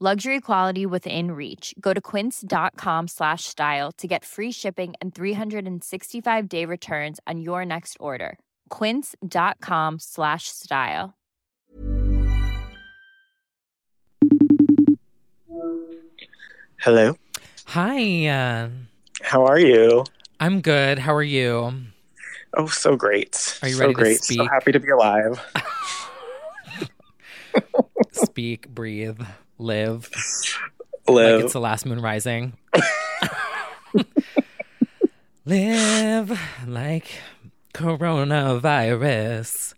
Luxury quality within reach. Go to quince.com slash style to get free shipping and 365 day returns on your next order. Quince.com slash style. Hello. Hi. Uh, How are you? I'm good. How are you? Oh, so great. Are you so ready to great. So happy to be alive. Speak, breathe, live. Live. Like it's the last moon rising. live like coronavirus.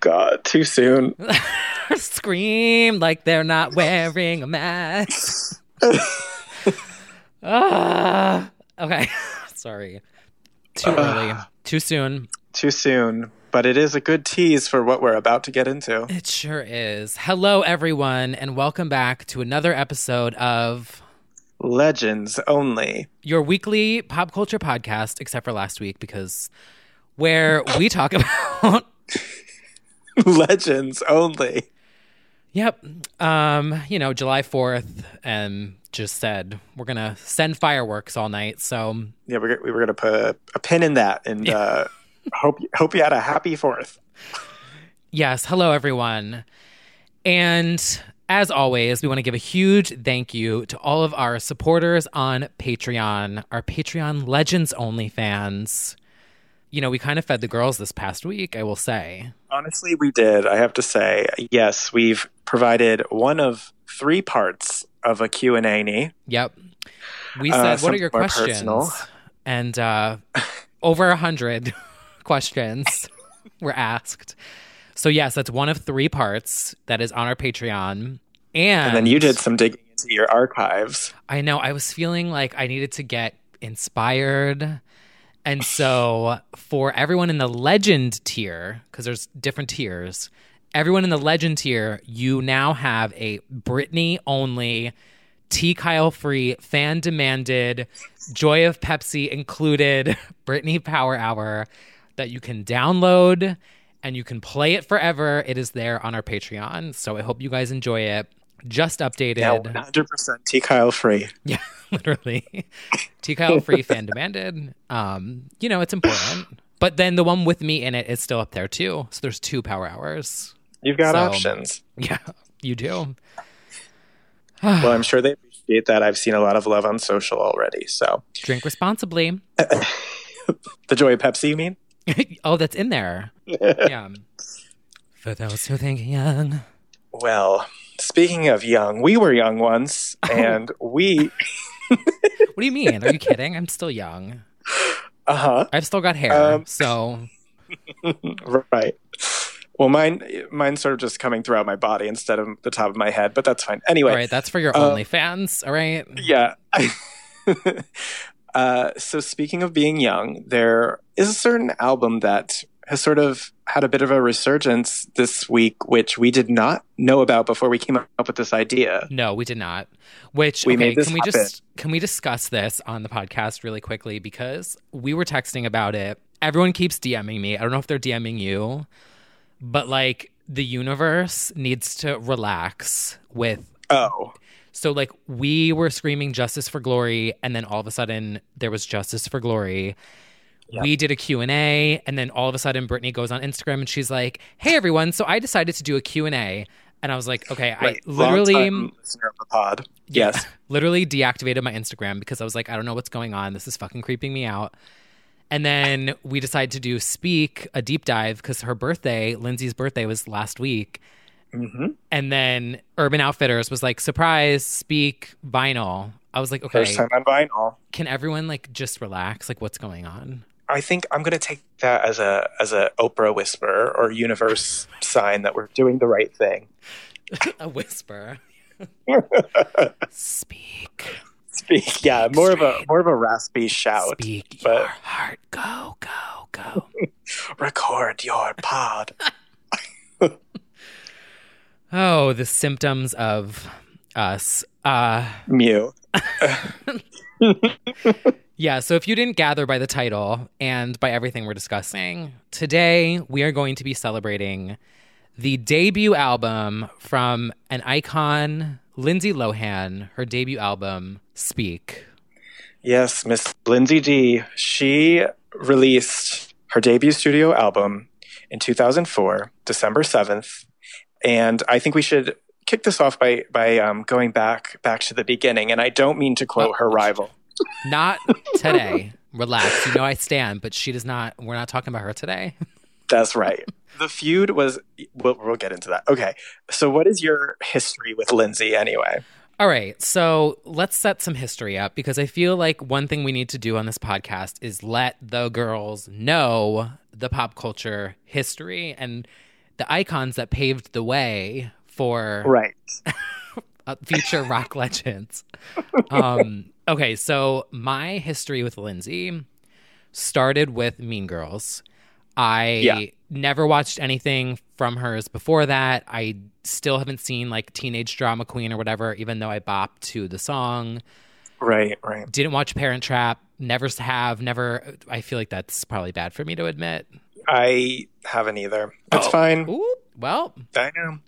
God, too soon. Scream like they're not wearing a mask. ah, okay. Sorry. Too early. Too soon. Too soon. But it is a good tease for what we're about to get into. It sure is. Hello, everyone, and welcome back to another episode of Legends only. your weekly pop culture podcast, except for last week, because where we talk about, Legends only. yep, um, you know, July 4th, and just said we're going to send fireworks all night. So, Yeah, we're, we were going to put a, a pin in that and uh, hope, hope you had a happy fourth. yes, hello, everyone. And as always, we want to give a huge thank you to all of our supporters on Patreon, our Patreon Legends Only fans. You know, we kind of fed the girls this past week, I will say. Honestly, we did. I have to say, yes, we've provided one of three parts of a Q&A. Yep. We Uh, said, what are your questions? personal. And uh, over a hundred questions were asked. So yes, that's one of three parts that is on our Patreon. And, And then you did some digging into your archives. I know I was feeling like I needed to get inspired. And so for everyone in the legend tier, because there's different tiers, everyone in the legend tier, you now have a Britney only, T Kyle free, fan demanded, Joy of Pepsi included Britney Power Hour that you can download and you can play it forever. It is there on our Patreon. So I hope you guys enjoy it. Just updated. Now, 100% T Kyle free. Yeah, literally. T Kyle free fan demanded. Um, you know, it's important. But then the one with me in it is still up there too. So there's two power hours. You've got So- options. Yeah, you do. Well, I'm sure they appreciate that. I've seen a lot of love on social already. So, Drink responsibly. the joy of Pepsi, you mean? oh, that's in there. yeah. For those who think young. Well, speaking of young, we were young once, Oh. and we, What do you mean? Are you kidding? I'm still young. uh huh, I've still got hair. Um, so right. Well, mine, mine's sort of just coming throughout my body instead of the top of my head, but that's fine. Anyway, all right, that's for your uh, OnlyFans. All right. Yeah. Uh, so speaking of being young, there is a certain album that has sort of had a bit of a resurgence this week, which we did not know about before we came up with this idea. No, we did not. Which We okay, made this can we happen. just can we discuss this on the podcast really quickly because we were texting about it. Everyone keeps DMing me. I don't know if they're DMing you, but like the universe needs to relax with Oh, so like we were screaming justice for glory and then all of a sudden there was justice for glory. We did a Q&A and then all of a sudden Britney goes on Instagram and she's like, "Hey everyone, so I decided to do a Q&A." And I was like, "Okay, right. I literally listener of the pod. Yes. literally deactivated my Instagram because I was like, I don't know what's going on. This is fucking creeping me out. And then we decided to do Speak, a deep dive, because her birthday, Lindsay's birthday, was last week. Hmm And then Urban Outfitters was like, surprise, Speak, vinyl. I was like, okay, First time on vinyl. can everyone like just relax? Like, what's going on? I think I'm going to take that as a as a Oprah whisper or universe sign that we're doing the right thing. a whisper. Speak, Speak, yeah, more of a more of a raspy shout. speak but- your heart. Go, go, go. Record your pod. Oh, the symptoms of us. Uh, Mew. Yeah, so if you didn't gather by the title and by everything we're discussing, today we are going to be celebrating the debut album from an icon, Lindsay Lohan, her debut album, Speak. Yes, Miss Lindsay D. She released her debut studio album in 2004, December 7th, and I think we should kick this off by by um, going back back to the beginning. And I don't mean to quote her rival. Not today. Relax. You know I stand, but she does not, we're not talking about her today. That's right. The feud was. We'll, we'll get into that. Okay. So, what is your history with Lindsay anyway? All right, so let's set some history up because I feel like one thing we need to do on this podcast is let the girls know the pop culture history and the icons that paved the way for Right. uh, future rock legends. Um, okay, so my history with Lindsay started with Mean Girls. I Yeah. never watched anything from hers before that. I still haven't seen like Teenage Drama Queen or whatever, even though I bopped to the song. Right. Right. Didn't watch Parent Trap. Never have. Never. I feel like that's probably bad for me to admit. I haven't either. That's Oh. fine. Ooh, well, I know.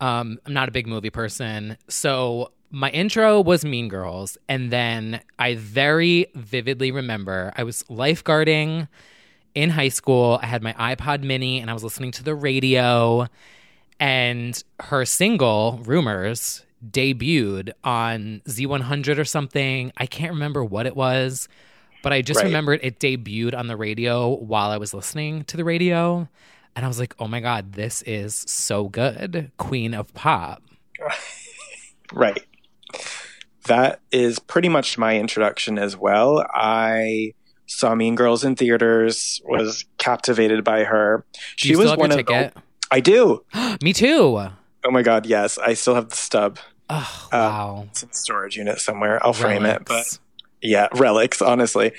Um, I'm not a big movie person. So my intro was Mean Girls. And then I very vividly remember I was lifeguarding in high school. I had my iPod mini and I was listening to the radio. And her single, Rumors, debuted on Z100 or something. I can't remember what it was, but I just Right. remembered it debuted on the radio while I was listening to the radio. And I was like, oh my God, this is so good. Queen of Pop. Right. That is pretty much my introduction as well. I saw Mean Girls in theaters, was captivated by her. Do She you still was one of ticket? the. I do. Me too. Oh my god, yes. I still have the stub. Oh, Uh, wow. It's in storage unit somewhere. I'll frame it. But Relics. Yeah, relics, honestly.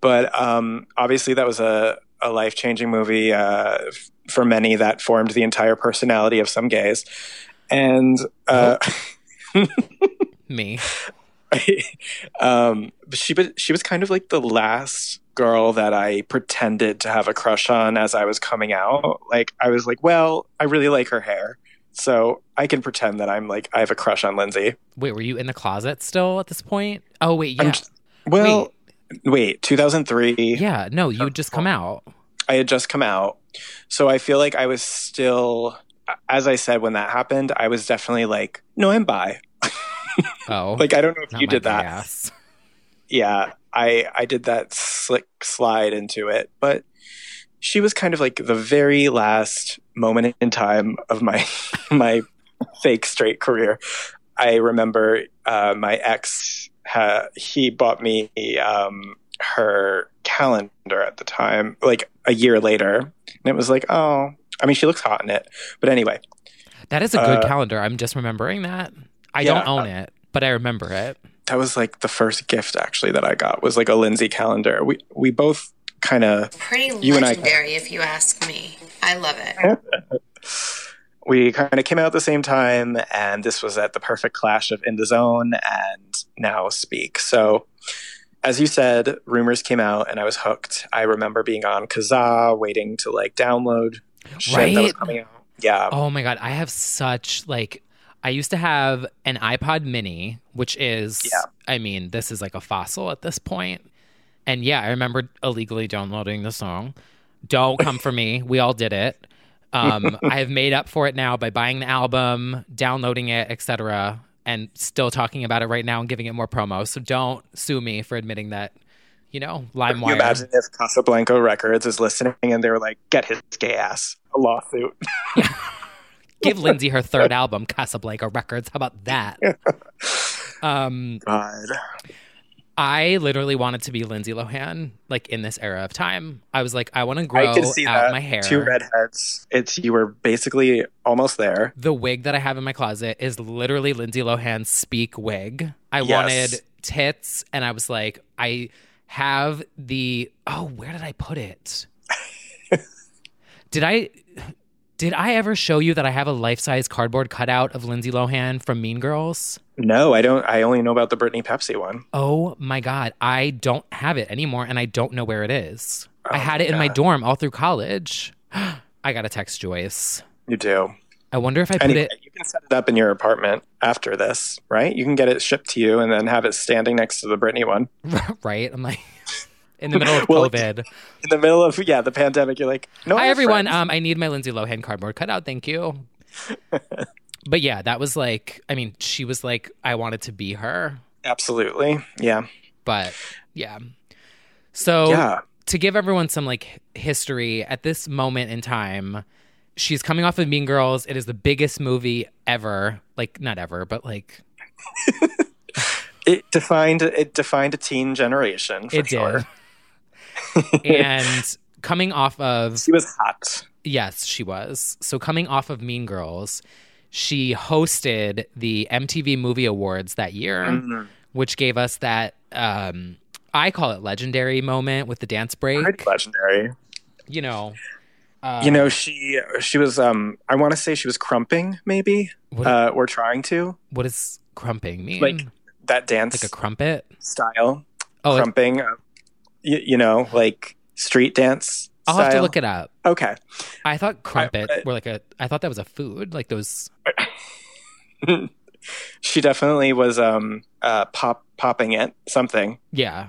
But um, obviously, that was a, a life changing movie uh, f- for many that formed the entire personality of some gays. And uh, Me. um, but she was she was kind of like the last girl that I pretended to have a crush on as I was coming out. Like I was like, well, I really like her hair, so I can pretend that I'm like I have a crush on Lindsay. Wait, were you in the closet still at this point? Oh, wait, yeah. j- Well, wait, 2003. yeah, no, you had just come out. I had just come out, so I feel like I was still. As I said when that happened, I was definitely like, no, I'm bi. Oh. Like I don't know if you did that. ass. yeah i i did that slick slide into it but she was kind of like the very last moment in time of my my fake straight career i remember uh, my ex ha, he bought me um, her calendar at the time like a year later and it was like oh i mean she looks hot in it but anyway That is a good Uh, calendar. I'm just remembering that. I yeah, don't own it, but I remember it. that was like the first gift actually that I got was like a Lindsay calendar. We we both kind of Pretty You and I- legendary, if you ask me. I love it. we kind of came out at the same time, and this was at the perfect clash of In the Zone and Now Speak. So, as you said, rumors came out, and I was hooked. I remember being on Kazaa, waiting to like download shit that was coming out. Yeah, Oh my god, I have such like I used to have an iPod mini, which is Yeah. I mean, this is like a fossil at this point. And yeah, I remember illegally downloading the song. Don't come for me. We all did it. Um, I have made up for it now by buying the album, downloading it, etc., and still talking about it right now and giving it more promo. So don't sue me for admitting that, you know, you LimeWire. imagine if Casablanca Records is listening and they were like, "Get his gay ass." A lawsuit. Give Lindsay her third album, Casablanca Records. How about that? Um, God. I literally wanted to be Lindsay Lohan, like in this era of time. I was like, I want to grow I can see out that. my hair. Two redheads. It's you were basically almost there. the wig that I have in my closet is literally Lindsay Lohan's speak wig. I Yes. wanted tits, and I was like, I have the oh, where did I put it? did I did I ever show you that I have a life size cardboard cutout of Lindsay Lohan from Mean Girls? No, I don't. I only know about the Britney Pepsi one. Oh my god, I don't have it anymore, and I don't know where it is. I Oh had my it in my dorm all through college. I gotta text Joyce. You do. I wonder if I put Anyway, it. you can set it up in your apartment after this, right? You can get it shipped to you and then have it standing next to the Britney one. right? I'm like in the middle of Well, COVID. In the middle of yeah, the pandemic, you're like, no. Hi everyone. friends. Um, I need my Lindsay Lohan cardboard cutout. Thank you. but yeah, that was like. I mean, she was like, I wanted to be her. Absolutely. Yeah. But yeah. So Yeah. to give everyone some like history at this moment in time, she's coming off of Mean Girls. It is the biggest movie ever. Like not ever, but like It defined it defined a teen generation for it sure. did. And coming off of She was hot. Yes, she was. So coming off of Mean Girls, she hosted the MTV Movie Awards that year, Mm-hmm. which gave us that um I call it legendary moment with the dance break. Pretty legendary. You know, uh, you know, she she was um I want to say she was crumping maybe. What- uh or trying to. what does crumping mean? Like that dance like a crumpet? style. Oh, crumping. uh, you, you know, like street dance. I'll have to look it up. Okay. I thought crumpet I- were like a. I thought that was a food, like those. she definitely was um uh pop popping it something. Yeah.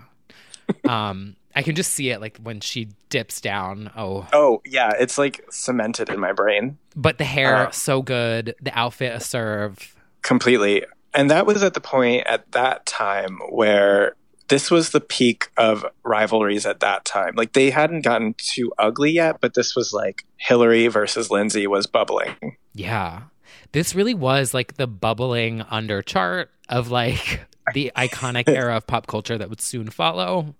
um, I can just see it like when she dips down. Oh, Oh yeah, it's like cemented in my brain but the hair Uh, so good. The outfit a serve. completely. And that was at the point at that time where this was the peak of rivalries at that time. Like they hadn't gotten too ugly yet, but this was like Hilary versus Lindsay was bubbling. Yeah. This really was like the bubbling under chart of like the iconic era of pop culture that would soon follow.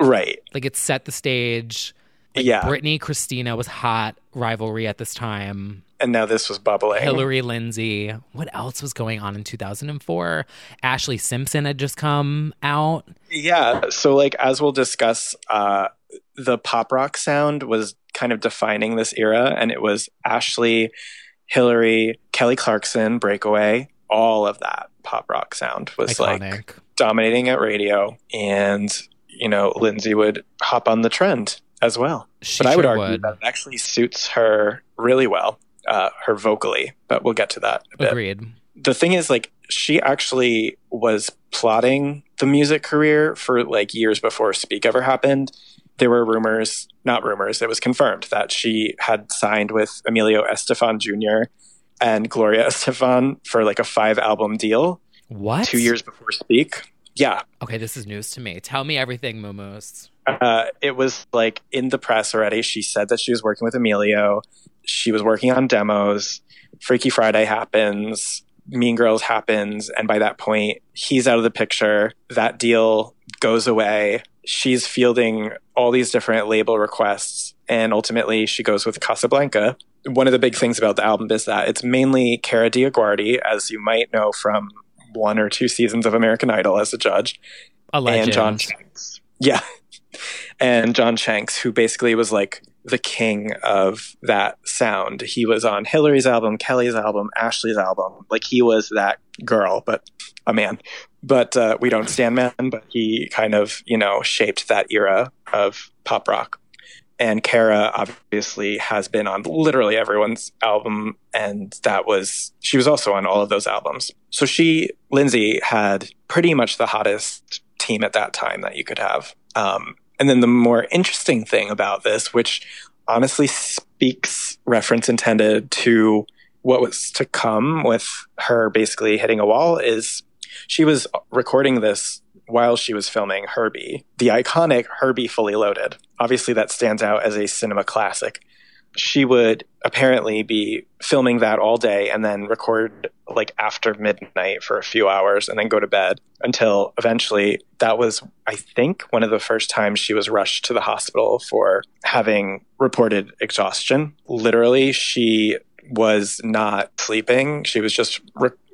Right. Like it set the stage. Like yeah. Britney Christina was hot rivalry at this time. And now this was bubbling. Hilary Lindsay. What else was going on in 2004? Ashlee Simpson had just come out. Yeah. So, like, as we'll discuss, uh, the pop rock sound was kind of defining this era, and it was Ashlee, Hilary, Kelly Clarkson, Breakaway, all of that pop rock sound was like dominating at radio, and you know, Lindsay would hop on the trend as well. She but I would sure argue that it actually suits her really well, uh, her vocally. But we'll get to that. in a bit Agreed. the thing is like she actually was plotting the music career for like years before speak ever happened there were rumors not rumors it was confirmed that she had signed with emilio estefan jr and gloria estefan for like a five album deal What? two years before speak yeah Okay, this is news to me. Tell me everything, Mumus. uh, it was like in the press already. She said that she was working with Emilio. She was working on demos. Freaky Friday happens. Mean Girls happens. And by that point, he's out of the picture. That deal goes away. She's fielding all these different label requests. And ultimately, she goes with Casablanca. One of the big things about the album is that it's mainly Kara DioGuardi, as you might know from one or two seasons of American Idol as a judge A legend. and John Shanks. Yeah. and John Shanks, who basically was like the king of that sound. He was on Hilary's album, Kelly's album, Ashlee's album. Like he was that girl, but a man. But uh, we don't stand man, but he kind of, you know, shaped that era of pop rock. And Kara obviously has been on literally everyone's album, and that was she was also on all of those albums. So she, Lindsay, had pretty much the hottest team at that time that you could have. Um, and then the more interesting thing about this, which honestly speaks reference intended to what was to come with her basically hitting a wall, is she was recording this while she was filming Herbie, the iconic Herbie Fully Loaded. Obviously, that stands out as a cinema classic she would apparently be filming that all day and then record like after midnight for a few hours and then go to bed until eventually that was i think one of the first times she was rushed to the hospital for having reported exhaustion. Literally she was not sleeping. She was just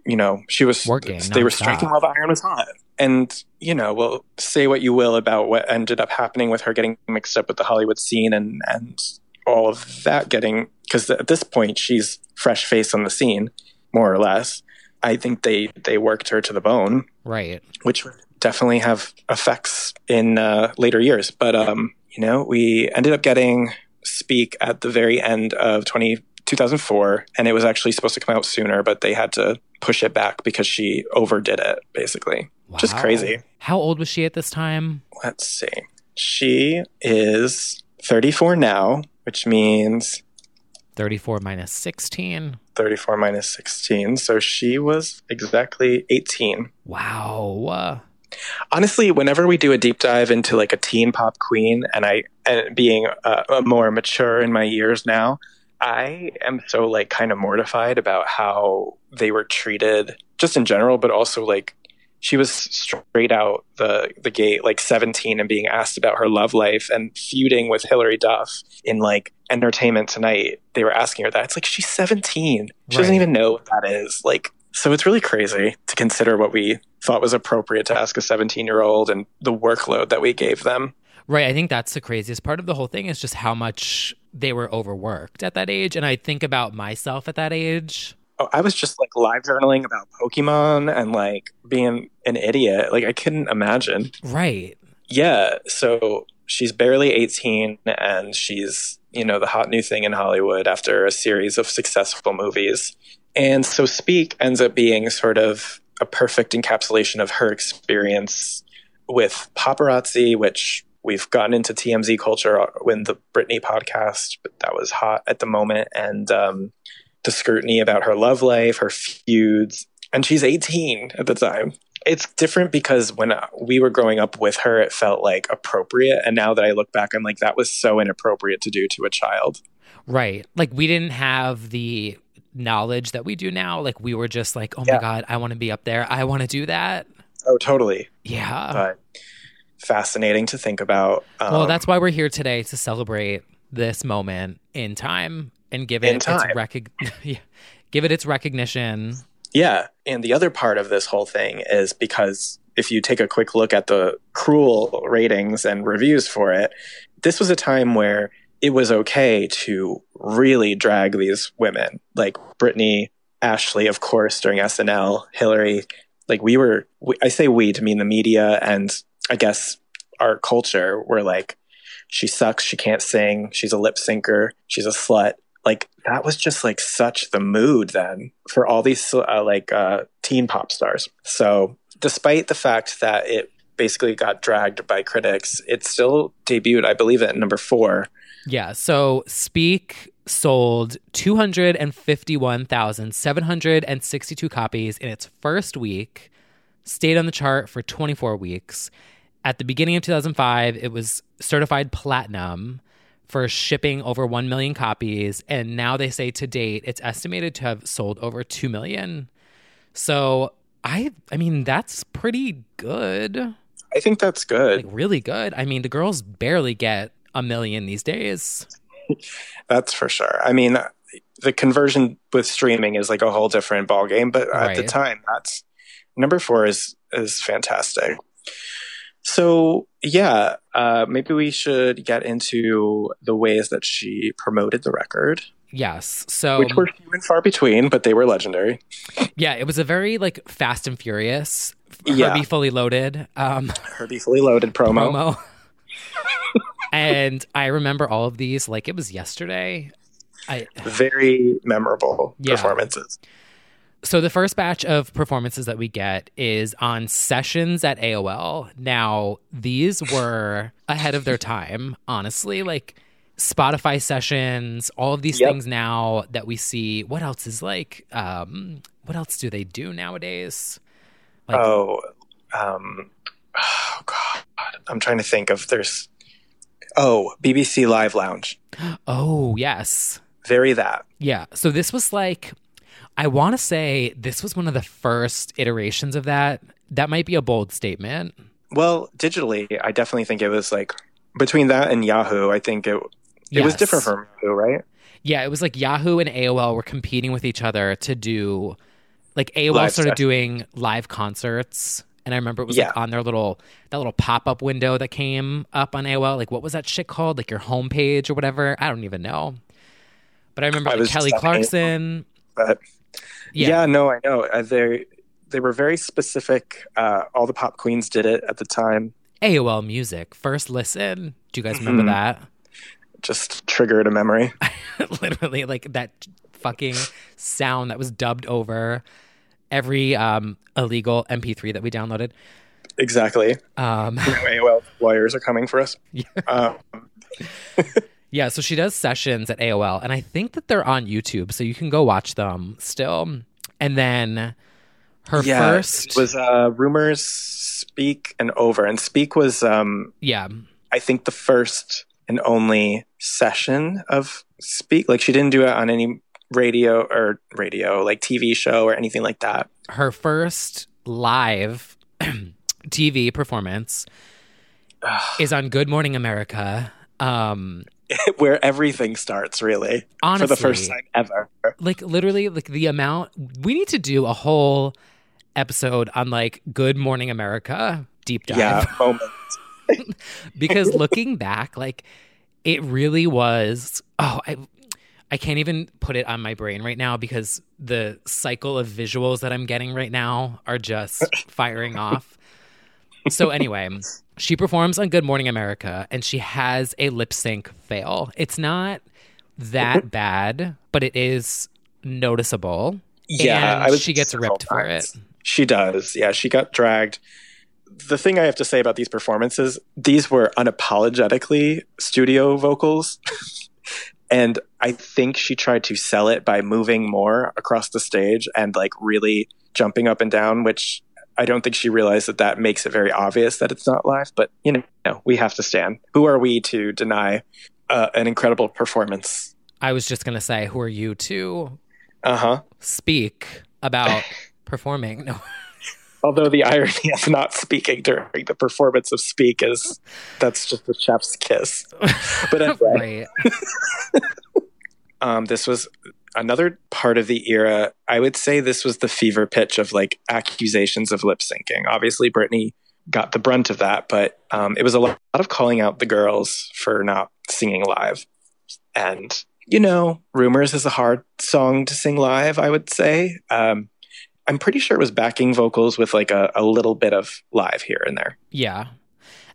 you know she was working they were striking while the iron was hot. And you know well say what you will about what ended up happening with her getting mixed up with the hollywood scene and and all of that getting because at this point she's fresh face on the scene, more or less. I think they they worked her to the bone, right? Which would definitely have effects in uh, later years. But um, you know, we ended up getting Speak at the very end of 20, 2004, and it was actually supposed to come out sooner, but they had to push it back because she overdid it, basically. Wow. Just crazy. How old was she at this time? Let's see. She is 34 now, which means 34 minus 16. 34 minus 16. So she was exactly 18. Wow. Honestly, whenever we do a deep dive into like a teen pop queen, and I, and being uh, more mature in my years now, I am so like kind of mortified about how they were treated just in general, but also like she was straight out the the gate like 17 and being asked about her love life and feuding with Hilary Duff in like entertainment tonight. They were asking her that. It's like she's 17 she right. doesn't even know what that is. Like so it's really crazy to consider what we thought was appropriate to ask a 17 year old and the workload that we gave them. Right. I think that's the craziest part of the whole thing is just how much they were overworked at that age. And i think about myself at that age oh, I was just like live journaling about Pokemon and like being an idiot. Like I couldn't imagine. Right. Yeah. So she's barely 18 and she's, you know, the hot new thing in Hollywood after a series of successful movies. And so Speak ends up being sort of a perfect encapsulation of her experience with paparazzi, which we've gotten into TMZ culture when the Britney podcast, but that was hot at the moment. And um, the scrutiny about her love life, her feuds, and she's 18 at the time. It's different because when we were growing up with her, it felt like appropriate. And now that I look back, I'm like, that was so inappropriate to do to a child. Right. Like, we didn't have the knowledge that we do now. Like, we were just like, oh yeah. my God, I want to be up there. I want to do that. Oh, totally. Yeah. But fascinating to think about. Um, well, that's why we're here today to celebrate this moment in time and give it its rec- give it its recognition. Yeah, and the other part of this whole thing is because if you take a quick look at the cruel ratings and reviews for it, this was a time where it was okay to really drag these women, like Britney, Ashlee, of course, during SNL, Hilary. Like we were, we, I say we to mean the media and I guess our culture were like, she sucks, she can't sing, she's a lip syncer, she's a slut like that was just like such the mood then for all these uh, like uh, teen pop stars. So despite the fact that it basically got dragged by critics, it still debuted, I believe, at number four. Yeah. So Speak sold 251,762 copies in its first week, stayed on the chart for 24 weeks. At the beginning of 2005, it was certified platinum for shipping over 1 million copies. And now they say to date, it's estimated to have sold over 2 million. So I, I mean, that's pretty good. I think that's good. Like, really good. I mean, the girls barely get a million these days. that's for sure. I mean, the conversion with streaming is like a whole different ballgame, but at the time, that's number four is is fantastic. So yeah, uh, maybe we should get into the ways that she promoted the record, Yes. So which were few and far between, but they were legendary. yeah, it was a very like fast and furious, Yeah. Herbie fully loaded um, Herbie fully loaded promo. promo. and I remember all of these like it was yesterday. I Very memorable Yeah. performances. So the first batch of performances that we get is on sessions at AOL. Now, these were ahead of their time, honestly. Like Spotify sessions, all of these Yep. things now that we see. What else is like um what else do they do nowadays? Like oh, um, oh God, I'm trying to think of there's. Oh, BBC Live Lounge. oh, yes. Very that. Yeah. So this was like, I want to say this was one of the first iterations of that. That might be a bold statement. Well, digitally, I definitely think it was like between that and Yahoo. I think it it was different from Yahoo, right? Yeah, it was like Yahoo and AOL were competing with each other to do, like AOL Live started doing live concerts. And I remember it was Yeah. like on their little that little pop up window that came up on AOL. Like what was that shit called? Like your homepage or whatever. I don't even know. But I remember I like Kelly Clarkson. But Yeah. yeah, no, I know. Uh, they they were very specific. Uh, all the pop queens did it at the time. AOL Music first listen. Do you guys remember Mhm. that? Just triggered a memory. literally like that fucking sound that was dubbed over every um illegal mp3 that we downloaded exactly. um AOL lawyers are coming for us. Um, yeah so she does sessions at aol and i think that they're on youtube so you can go watch them still and then her yeah, first it was uh, rumors, speak, and over. And speak was, um, yeah I think, the first and only session of speak. Like she didn't do it on any radio or radio, like TV show or anything like that. her first live tv performance is on good morning america um Where everything starts, really, honestly for the first time ever. like literally like the amount we need to do a whole episode on like good morning america deep dive Yeah, moment. because looking back like it really was oh i i can't even put it on my brain right now because the cycle of visuals that i'm getting right now are just firing off so anyway she performs on good morning america and she has a lip sync fail it's not that mm-hmm. bad but it is noticeable Yeah, and she gets ripped for it. She does. Yeah, she got dragged. The thing I have to say about these performances, these were unapologetically studio vocals. and I think she tried to sell it by moving more across the stage and like really jumping up and down, which I don't think she realized that that makes it very obvious that it's not live. But, you know, no, we have to stand. Who are we to deny uh, an incredible performance? i was just going to say who are you to Uh huh. speak about performing no Although the irony of not speaking during the performance of Speak is that's just the chef's kiss. But anyway, um, this was another part of the era. I would say this was the fever pitch of like accusations of lip syncing. Obviously, Britney got the brunt of that, but um, it was a lot of calling out the girls for not singing live. And, you know, Rumors is a hard song to sing live, I would say. Um, I'm pretty sure it was backing vocals with like a, a little bit of live here and there. Yeah.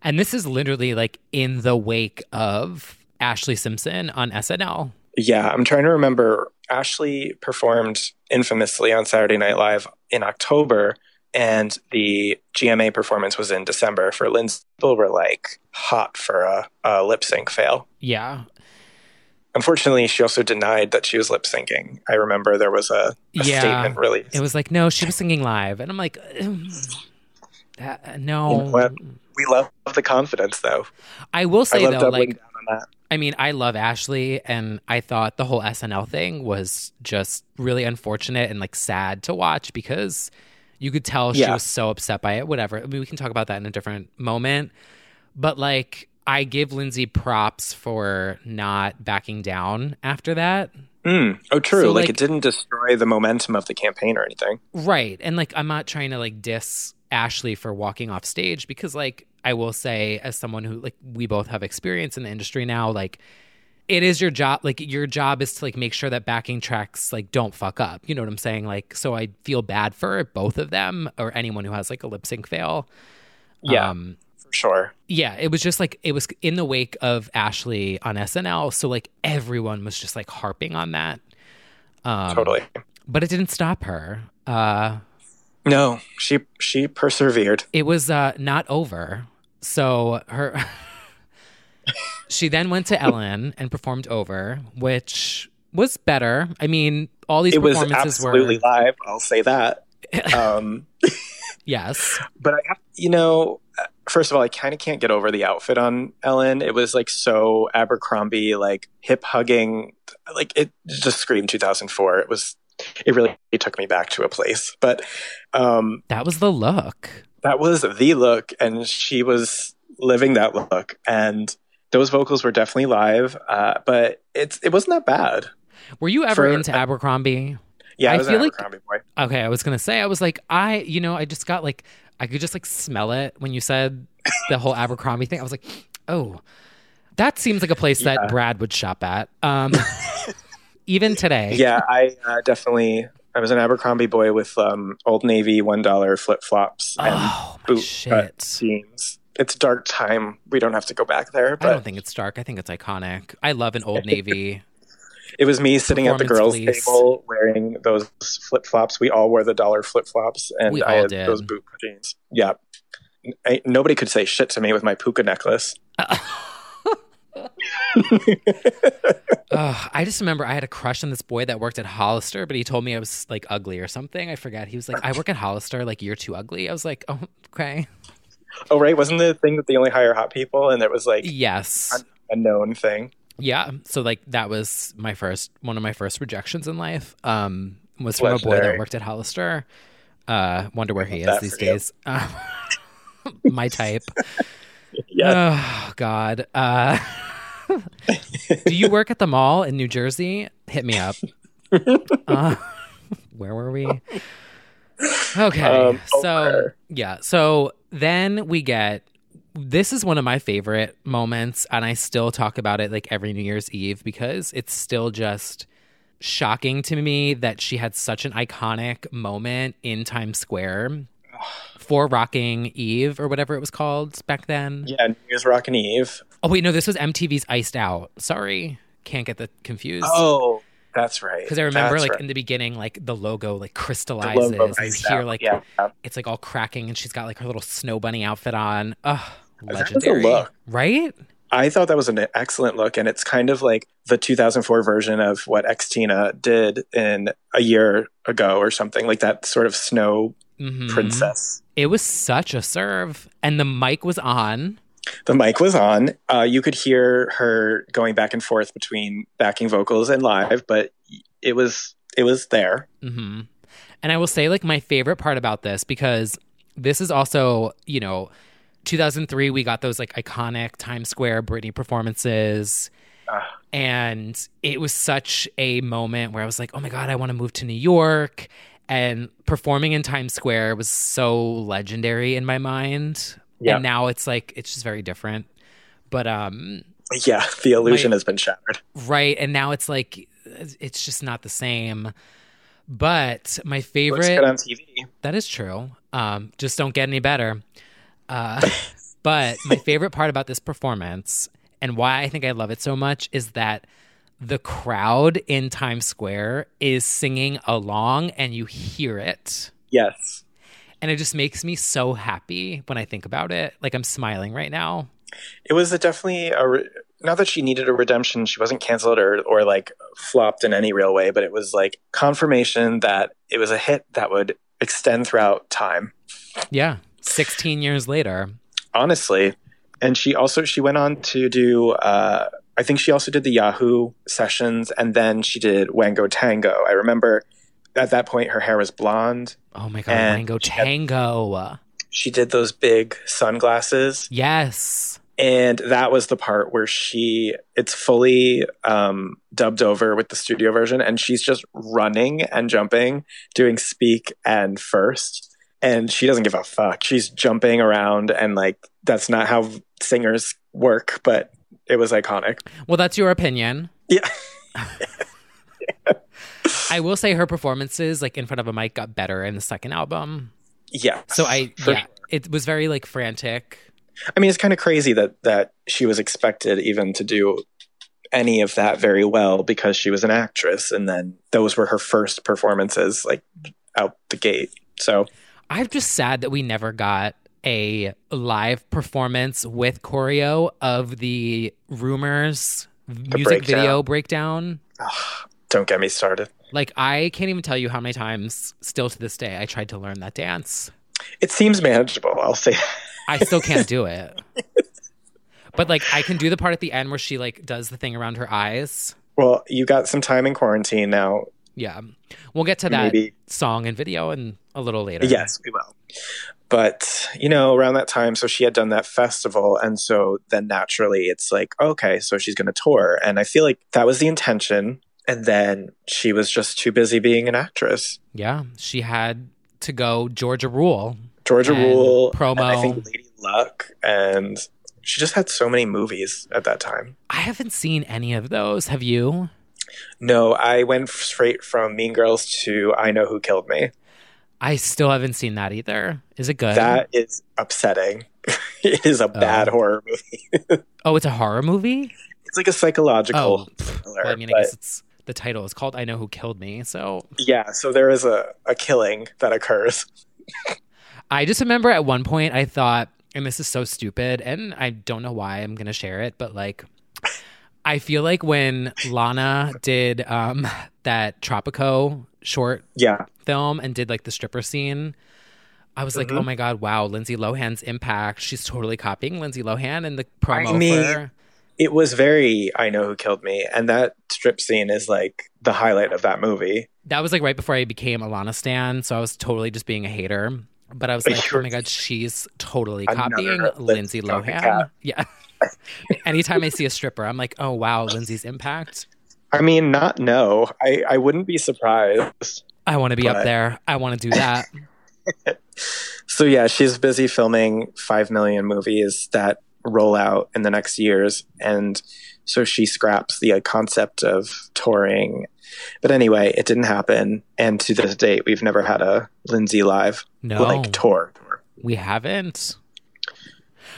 And this is literally like in the wake of Ashlee Simpson on SNL. Yeah, I'm trying to remember. Ashlee performed infamously on Saturday Night Live in October, and the GMA performance was in December. For Lindsay, people were like hot for a, a lip sync fail. Yeah. Unfortunately, she also denied that she was lip syncing. I remember there was a, a Yeah. statement released. It was like, no, she was singing live. And I'm like, "Um, that, no. You know what? we love the confidence, though. I will say, love though, like, down on that. I mean, I love Ashlee, and I thought the whole SNL thing was just really unfortunate and like sad to watch because you could tell she Yeah. was so upset by it. Whatever. I mean, we can talk about that in a different moment. But like, I give Lindsay props for not backing down after that. Mm. Oh, true. So, like, like- it didn't destroy the momentum of the campaign or anything. Right. And like I'm not trying to like diss Ashlee for walking off stage because like I will say, as someone who like we both have experience in the industry now, like it is your job like your job is to like make sure that backing tracks like don't fuck up you know what i'm saying like so i feel bad for both of them or anyone who has like a lip sync fail Yeah. um for sure. yeah it was just like it was in the wake of ashlee on snl so like everyone was just like harping on that um totally. but it didn't stop her uh No, she she persevered. it was uh not over so her she then went to ellen and performed over which was better i mean all these It was absolutely were live. I'll say that. Um, yes but I you know, first of all, I kind of can't get over the outfit on Ellen. It was like so Abercrombie, like hip hugging, like it just screamed 2004. It was, it really it took me back to a place. But um, that was the look that was the look, and she was living that look, and those vocals were definitely live. Uh, but it's it wasn't that bad. were you ever For- into abercrombie Yeah, I I was feel like- boy. Okay, I was gonna say I was like I, you know, I just got like I could just like smell it when you said the whole Abercrombie thing. I was like, oh, that seems like a place Yeah. that Brad would shop at. Um, even today. yeah, I uh, definitely. I was an Abercrombie boy with um, Old Navy one dollar flip flops and Oh boot cut shit! jeans. It's dark time. We don't have to go back there, I don't think it's dark. I think it's iconic. I love an Old Navy. it was me sitting at the girls' table wearing those flip flops. We all wore the dollar flip flops, and We I all had did. those boot jeans. Yeah, I, nobody could say shit to me with my puka necklace. Ugh, I just remember I had a crush on this boy that worked at Hollister, but he told me I was like ugly or something. I forget. He was like, "I work at Hollister. Like you're too ugly." I was like, "Oh, okay." oh, right, wasn't the thing that they only hire hot people, and it was like Yes. a known thing. Yeah. So like that was my first one of my first rejections in life. Um was from a boy that worked at Hollister. Uh wonder where he is these days. My type. Yeah, Oh God. Uh do you work at the mall in New Jersey? Hit me up. Uh, where were we? Okay. Um, so over. yeah. So then we get this is one of my favorite moments, and I still talk about it like every New Year's Eve because it's still just shocking to me that she had such an iconic moment in Times Square for rocking Eve or whatever it was called back then. yeah. New Year's Rocking Eve. Oh wait, no, this was MTV's Iced Out. Sorry, can't get the confused. Oh, that's right. Because I remember, That's like right. in the beginning, like the logo like The crystallizes, logo you hear like yeah. it's like all cracking, and she's got like her little snow bunny outfit on. Ugh, legendary, look. right? I thought that was an excellent look, and it's kind of like the 2004 version of what Xtina did in a year ago or something, like that sort of snow Mhm. princess. It was such a serve, and the mic was on. The mic was on. Uh, you could hear her going back and forth between backing vocals and live, but it was it was there. hmm And I will say, like, my favorite part about this because this is also, you know, 2003. We got those like iconic Times Square Britney performances. Ah. And it was such a moment where I was like, oh my God, I want to move to New York. And performing in Times Square was so legendary in my mind. Yeah. And now it's like, it's just very different. But, um, Yeah, the illusion My- has been shattered. right. And now it's like, it's just not the same. But my favorite. good on TV. That is true. Um, just don't get any better. Uh, but my favorite part about this performance and why I think I love it so much is that the crowd in Times Square is singing along and you hear it. Yes. And it just makes me so happy when I think about it. Like I'm smiling right now. It was a definitely a re- not that she needed a redemption. She wasn't canceled or or like flopped in any real way, but it was like confirmation that it was a hit that would extend throughout time. Yeah. 16 years later. Honestly, and she also she went on to do. Uh, I think she also did the Yahoo sessions, and then she did Wango Tango. I remember at that point her hair was blonde. Oh my God. Wango she had- Tango. She did those big sunglasses. Yes. and that was the part where she it's fully um, dubbed over with the studio version and she's just running and jumping doing speak and first and she doesn't give a fuck. She's jumping around and like that's not how singers work, but it was iconic. Well, that's your opinion. Yeah. I will say her performances, like in front of a mic, got better in the second album. Yeah. So I, yeah, it was very like frantic. I mean, it's kind of crazy that that she was expected even to do any of that very well because she was an actress, and then those were her first performances, like out the gate. So I'm just sad that we never got a live performance with choreo of the rumors music breakdown. video breakdown. Don't get me started. Like I can't even tell you how many times still to this day I tried to learn that dance. It seems manageable. I'll say. I still can't do it. But like I can do the part at the end where she like does the thing around her eyes. Well, you got some time in quarantine now. Yeah. We'll get to that Maybe. song and video and a little later. Yes, we will. But, you know, around that time, so she had done that festival. And so then naturally it's like, okay, so she's going to tour. And I feel like that was the intention. And then she was just too busy being an actress. Yeah. She had to go Georgia Rule. Georgia Rule, promo. I think Lady Luck. And she just had so many movies at that time. I haven't seen any of those. Have you? No, I went straight from Mean Girls to I Know Who Killed Me. I still haven't seen that either. Is it good? That is upsetting. it is a oh. bad horror movie. oh, it's a horror movie? it's like a psychological Oh, thriller. Well, I mean, I guess it's the title is called I Know Who Killed Me. So yeah, so there is a, a killing that occurs. I just remember at one point I thought, and this is so stupid, and I don't know why I'm going to share it, but like, I feel like when Lana did um, that Tropico short Yeah. film and did like the stripper scene, I was like, Mm-hmm. oh my God, wow, Lindsay Lohan's impact. She's totally copying Lindsay Lohan in the promo I mean, for. It was very I Know Who Killed Me. And that strip scene is like the highlight of that movie. That was like right before I became a Lana stan, so I was totally just being a hater. But I was like, oh my god, she's totally copying Lindsay Lindsay Lohan. Yeah. Anytime I see a stripper, I'm like, oh wow, Lindsay's impact. I mean, not no. I, I wouldn't be surprised. I want to be up there. I want to do that. So yeah, she's busy filming five million movies that roll out in the next years, and so she scraps the uh, concept of touring. But anyway, it didn't happen, and to this date, we've never had a Lindsay live No. like tour. We haven't.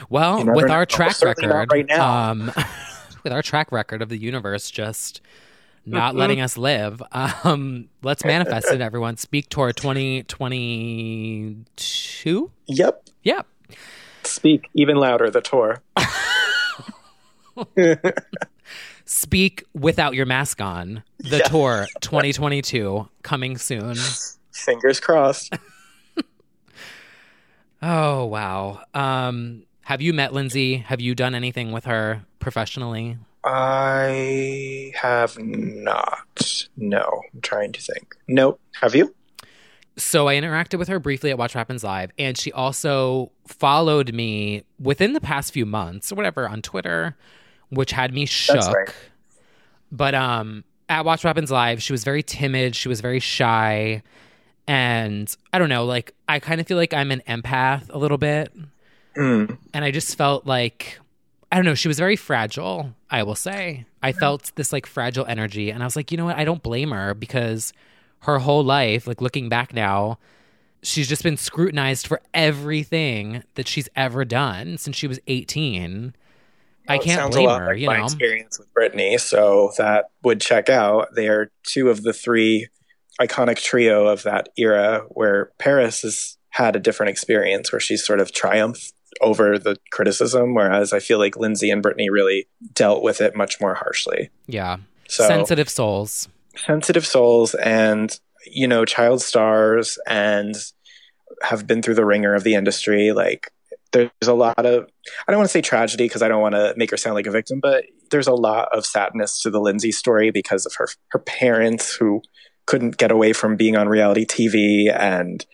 Well, with know. our track not record, right now. um, with our track record of the universe just not letting us live, um, let's manifest it, everyone. Speak Tour 2022? Yep, Yeah. Speak even louder. The tour. Speak without your mask on. The tour 2022 coming soon. Fingers crossed. Oh, wow. Um, have you met Lindsay? Have you done anything with her professionally? I have not. No, I'm trying to think. Nope. Have you? So I interacted with her briefly at Watch Happens Live, and she also followed me within the past few months or whatever on Twitter, which had me shook. right. But um, at Watch Happens Live, she was very timid. She was very shy, and I don't know. Like I kind of feel like I'm an empath a little bit, Mm. and I just felt like I don't know. She was very fragile. I will say I felt this like fragile energy, and I was like, you know what? I don't blame her because her whole life, like looking back now, she's just been scrutinized for everything that she's ever done since she was 18. I Well, it can't blame her, like you my know. experience with Britney, so that would check out. They are two of the three iconic trio of that era where Paris has had a different experience where she's sort of triumphed over the criticism, whereas I feel like Lindsay and Britney really dealt with it much more harshly. Yeah. So Sensitive souls. Sensitive souls and you know child stars and have been through the ringer of the industry like there's a lot of i don't want to say tragedy because i don't want to make her sound like a victim but there's a lot of sadness to the lindsay story because of her her parents who couldn't get away from being on reality tv and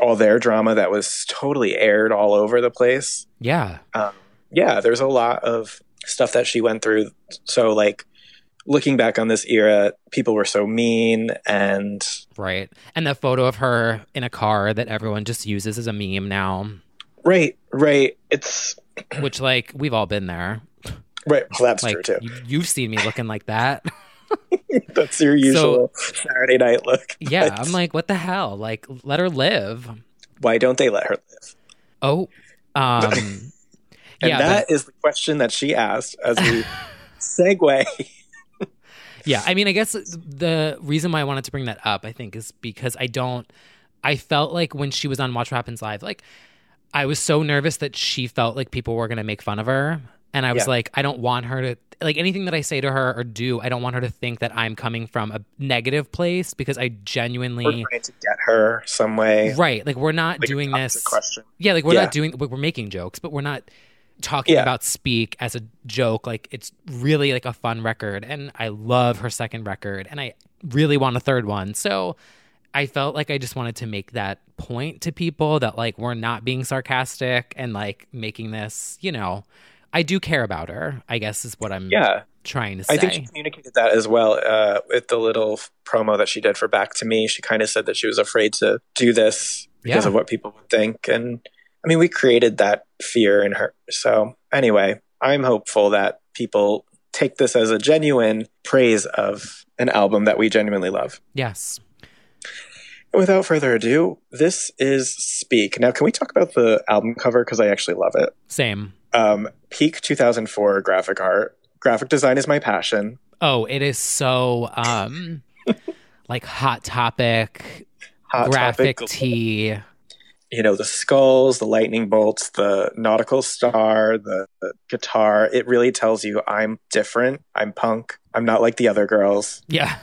all their drama that was totally aired all over the place Yeah. um, yeah, there's a lot of stuff that she went through. So, like, looking back on this era, people were so mean and Right. And the photo of her in a car that everyone just uses as a meme now, Right, right. It's which, like, we've all been there. right. Well, that's Like, true too. you, you've seen me looking like that. That's your usual Saturday night look. Yeah. I'm like, what the hell? Like, let her live. why don't they let her live? Oh. Um, And yeah. that but- is the question that she asked as we segue. Yeah, I mean, I guess the reason why I wanted to bring that up, I think, is because I don't. I felt like when she was on Watch What Happens Live, like I was so nervous that she felt like people were going to make fun of her, and I was Yeah. like, I don't want her to like anything that I say to her or do. I don't want her to think that I'm coming from a negative place because I We're genuinely. trying to get her some way. Right, like we're not Like doing this. question. Yeah, like we're Yeah. not doing. We're making jokes, but we're not talking Yeah. about Speak as a joke. Like it's really like a fun record, and I love her second record, and I really want a third one. So I felt like I just wanted to make that point to people that like we're not being sarcastic and like making this. You know, I do care about her. I guess is what I'm Yeah, trying to say. I think she communicated that as well uh, with the little promo that she did for Back to Me. She kind of said that she was afraid to do this because Yeah. of what people would think. And I mean, we created that fear in her. So, anyway, I'm hopeful that people take this as a genuine praise of an album that we genuinely love. yes. Without further ado, this is Speak. Now, can we talk about the album cover? Because I actually love it. Same. Um, peak 2004 graphic art. Graphic design is my passion. Oh, it is so um like hot topic, Hot graphic Topic, tee. You know the skulls the lightning bolts the nautical star the, the guitar it really tells you i'm different. I'm punk. I'm not like the other girls. Yeah.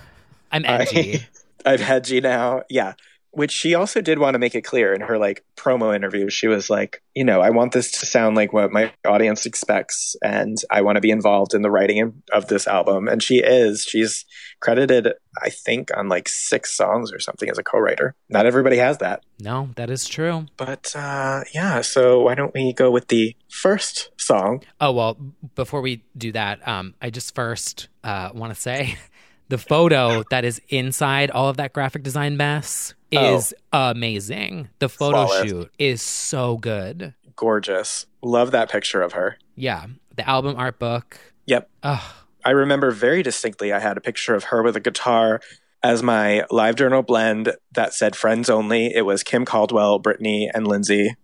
I'm I- edgy. i'm edgy now. Yeah which she also did want to make it clear in her like promo interview. She was like you know i want this to sound like what my audience expects and i want to be involved in the writing of this album. And she is. She's credited i think on like six songs or something as a co-writer. Not everybody has that. No, that is true. But uh, yeah, so why don't we go with the first song? Oh well, before we do that, um, I just first uh, want to say the photo that is inside all of that graphic design mess Oh. is amazing. The photo Flawless. shoot is so good. Gorgeous. Love that picture of her. Yeah, the album art book. Yep. Ugh, I remember very distinctly I had a picture of her with a guitar as my live journal blend that said friends only. It was Kim Caldwell, Britney, and Lindsay.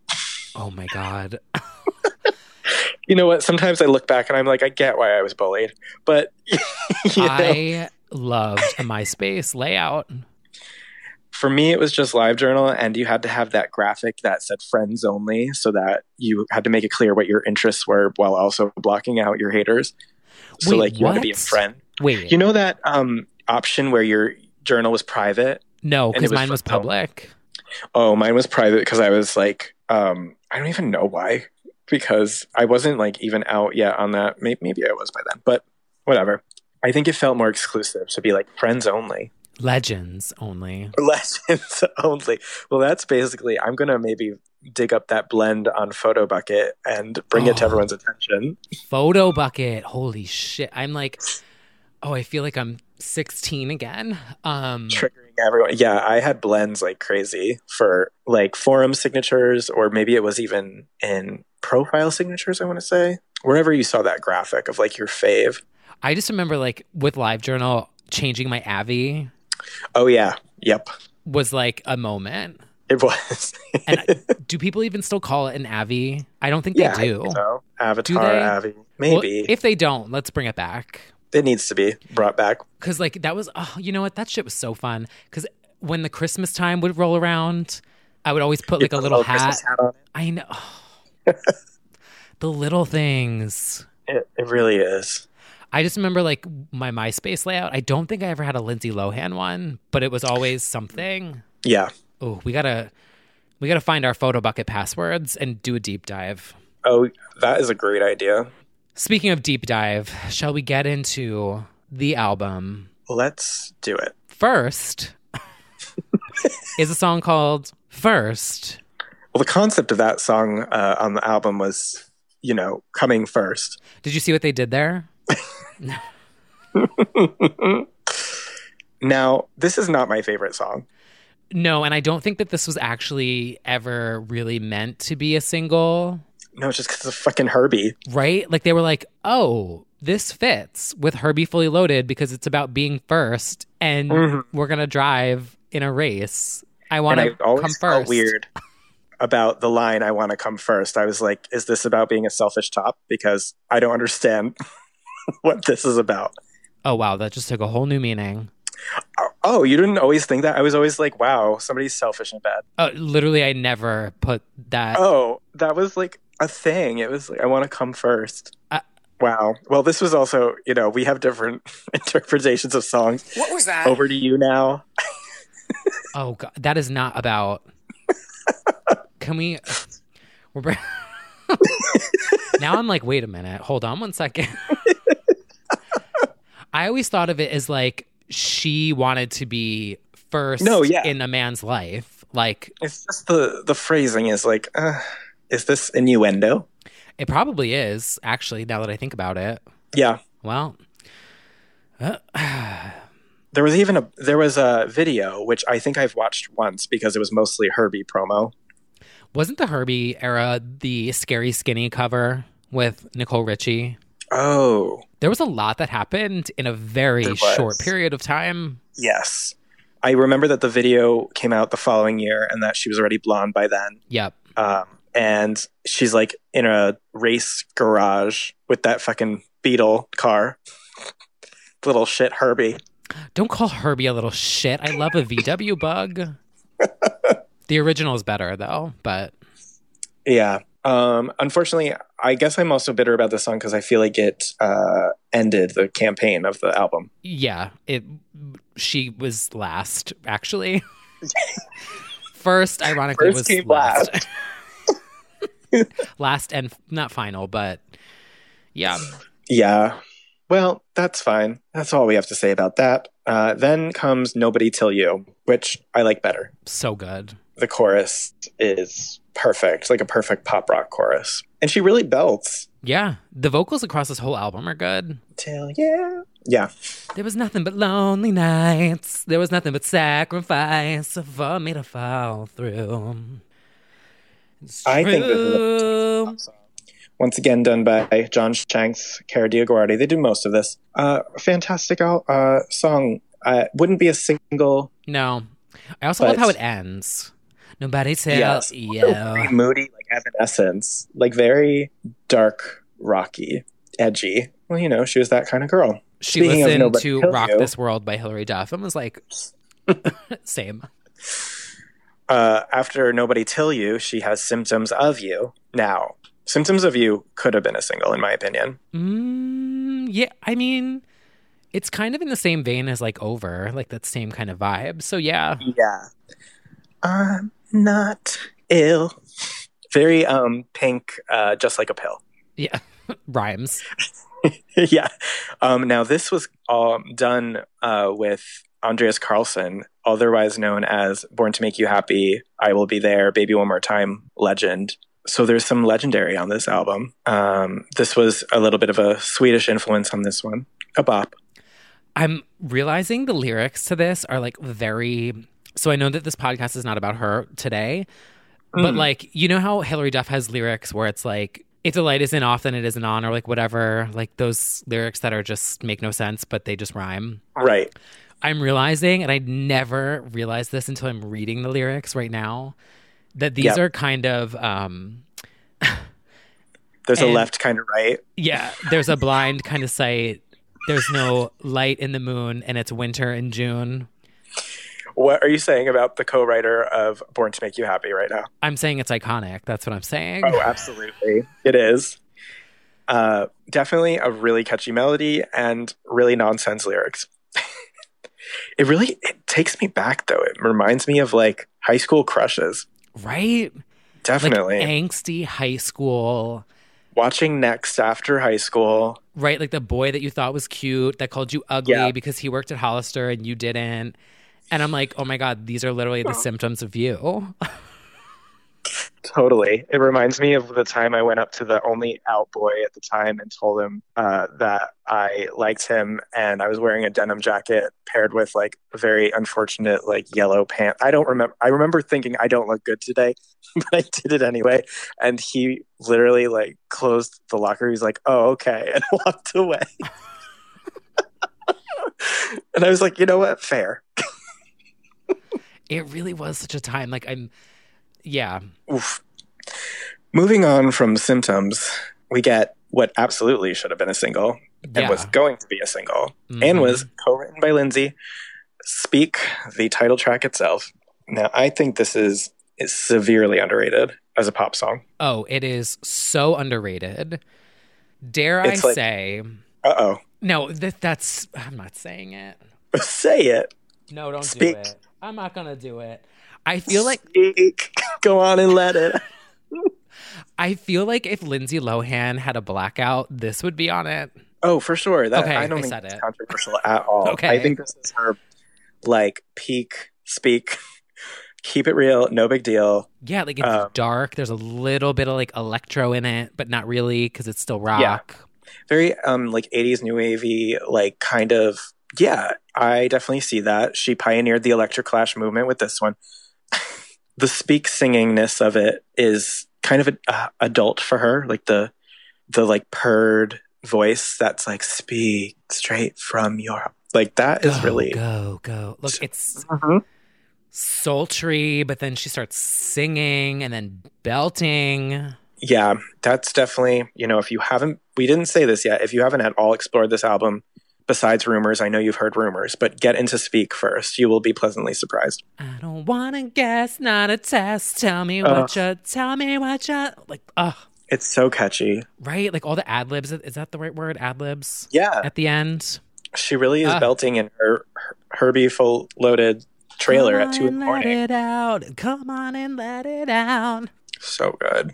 oh my god. You know what? Sometimes I look back and I'm like, I get why I was bullied. But you know, I loved a MySpace layout. For me, it was just live journal, and you had to have that graphic that said friends only so that you had to make it clear what your interests were while also blocking out your haters. So, Wait, like, you had to be a friend. Wait, You know that um, option where your journal was private? no, because mine was public. Oh, mine was private because I was like, um, I don't even know why. Because I wasn't like even out yet on that. Maybe, maybe I was by then, but whatever. I think it felt more exclusive to be like friends only, Legends only. Legends only. Well, that's basically. I'm gonna maybe dig up that blend on Photobucket and bring it to Oh. everyone's attention. Photobucket. Holy shit. I'm like, oh, I feel like I'm 16 again. Um, triggering everyone. Yeah, I had blends like crazy for like forum signatures, or maybe it was even in profile signatures. I want to say wherever you saw that graphic of like your fave. I just remember like with LiveJournal changing my Avi Oh yeah, yep, was like a moment. it was. And do people even still call it an Avi? I don't think yeah, they do. think so. Avatar, they? Avi, Well, maybe if they don't, let's bring it back. it needs to be brought back. Cause like that was, oh, you know what? That shit was so fun. Cause when the Christmas time would roll around, I would always put You like a little hat. hat on I know. the little things. it. It, it really is. I just remember like my MySpace layout. I don't think I ever had a Lindsay Lohan one, but it was always something. Yeah. Oh, we gotta we gotta find our Photobucket passwords and do a deep dive. Oh, that is a great idea. Speaking of deep dive, shall we get into the album? Let's do it. First is a song called First. Well, the concept of that song uh, on the album was, you know, coming first. Did you see what they did there? Now, this is not my favorite song. No, and I don't think that this was actually ever really meant to be a single, No, it's just because of fucking Herbie. right? Like they were like, oh, this fits with Herbie Fully Loaded because it's about being first and Mhm. we're going to drive in a race. I want to come felt first. weird about the line "I want to come first. I was like, "Is this about being a selfish top?" Because I don't understand what this is about. Oh, wow. That just took a whole new meaning. Oh, you didn't always think that? I was always like, "Wow, somebody's selfish and bad." Uh, literally, I never put that. Oh, that was like a thing. It was like, "I want to come first. I- wow. Well, this was also, you know, we have different interpretations of songs. What was that? Over to you now. Oh, God. That is not about. Can we. We're. now I'm like, wait a minute. Hold on one second. I always thought of it as like she wanted to be first No, yeah. in a man's life. Like, It's just the the phrasing is like, uh, is this innuendo? it probably is, actually, now that I think about it. Yeah. Well, There was even a there was a video which I think I've watched once because it was mostly Herbie promo. wasn't the Herbie era the Scary Skinny cover with Nicole Richie? Oh, There was a lot that happened in a very short period of time. yes. I remember that the video came out the following year and that she was already blonde by then. Yep. Um, and she's like in a race garage with that fucking Beetle car. Little shit Herbie. Don't call Herbie a little shit. I love a VW bug. the original is better though, but Yeah. Um, unfortunately, I guess I'm also bitter about this song because I feel like it uh, ended the campaign of the album. yeah, it she was last actually. First, ironically, First was came last. last and not final, but yeah. Yeah. Well, that's fine. That's all we have to say about that. Uh, then comes Nobody Till You, which I like better. So good. The chorus is perfect, like a perfect pop rock chorus. And she really belts. Yeah. The vocals across this whole album are good. Till you. Yeah. There was nothing but lonely nights. There was nothing but sacrifice for me to fall through. It's I think this is a true. Once again, done by John Shanks, Kara DioGuardi. They do most of this. Uh, fantastic uh, song. Uh, wouldn't be a single No. I also love how it ends. Nobody tell Yes. you. very moody, like Evanescence, like very dark, rocky, edgy. Well, you know, she was that kind of girl. She Speaking listened to Rock You- This World by Hilary Duff and was like, same. Uh, after Nobody Till You, she has Symptoms of You. Now, Symptoms of You could have been a single, in my opinion. Mm, yeah, I mean, it's kind of in the same vein as like Over, like that same kind of vibe. So yeah, Yeah. I'm not ill. Very um pink, uh, just like a pill. yeah, rhymes. yeah. Um, now this was um, done uh, with Andreas Carlsson, otherwise known as "Born to Make You Happy," "I Will Be There," "Baby One More Time," legend. So there's some legendary on this album. Um, this was a little bit of a Swedish influence on this one, a bop. I'm realizing the lyrics to this are like very. So I know that this podcast is not about her today, but like you know how Hilary Duff has lyrics where it's like if the light isn't off then it isn't on or like whatever like those lyrics that are just make no sense but they just rhyme. Right. I'm realizing, and I never realized this until I'm reading the lyrics right now, that these Yep. are kind of um There's a left kind of right. yeah, there's a blind kind of sight. There's no light in the moon and it's winter in June. What are you saying about the co-writer of "Born to Make You Happy" right now? I'm saying it's iconic. That's what I'm saying. Oh, absolutely. It is. Uh, definitely a really catchy melody and really nonsense lyrics. it really it takes me back though. It reminds me of like high school crushes. Right? Definitely. Like angsty high school. Watching Next after high school. Right? Like the boy that you thought was cute that called you ugly Yeah. because he worked at Hollister and you didn't. And I'm like, oh my God, these are literally the symptoms of you. Totally. It reminds me of the time I went up to the only out boy at the time and told him uh, that I liked him, and I was wearing a denim jacket paired with like a very unfortunate like yellow pant. I don't remember. I remember thinking I don't look good today, but I did it anyway. And he literally like closed the locker. He's like, "Oh, okay," and walked away. and I was like, you know what? Fair. It really was such a time. Like I'm, yeah. Oof. Moving on from symptoms, we get what absolutely should have been a single and Yeah. was going to be a single and Mhm. was co-written by Lindsay. Speak, the title track itself. Now, I think this is is severely underrated as a pop song. Oh, it is so underrated. Dare It's I like- say? Uh oh. No, that, that's. I'm not saying it. say it. No, don't Speak. do it. I'm not gonna do it. I feel like Speak. Go on and let it. I feel like if Lindsay Lohan had a blackout, this would be on it. Oh, for sure. That Okay, I don't I think said it's it. controversial at all. Okay. I think this is her like peak speak. Keep it real, no big deal. Yeah, like it's Um, dark. There's a little bit of like electro in it, but not really because it's still rock. Yeah. very um like 80s new wavy like kind of yeah i definitely see that she pioneered the electroclash movement with this one the speak singingness of it is kind of a, uh, adult for her like the the like purred voice that's like speak straight from your like that is Go, really go go. Look, it's Mhm. sultry, but then she starts singing and then belting. yeah that's definitely you know if you haven't we didn't say this yet if you haven't at all explored this album besides rumors i know you've heard rumors but get into speak first you will be pleasantly surprised I don't wanna guess, not a test. Tell me what you, tell me what you like. Ugh, it's so catchy right? Like all the ad libs. Is that the right word? Ad libs yeah at the end. she really is Ah. belting in her, her herbie full loaded trailer Come at two in the and Let it out. Come on and let it out. so good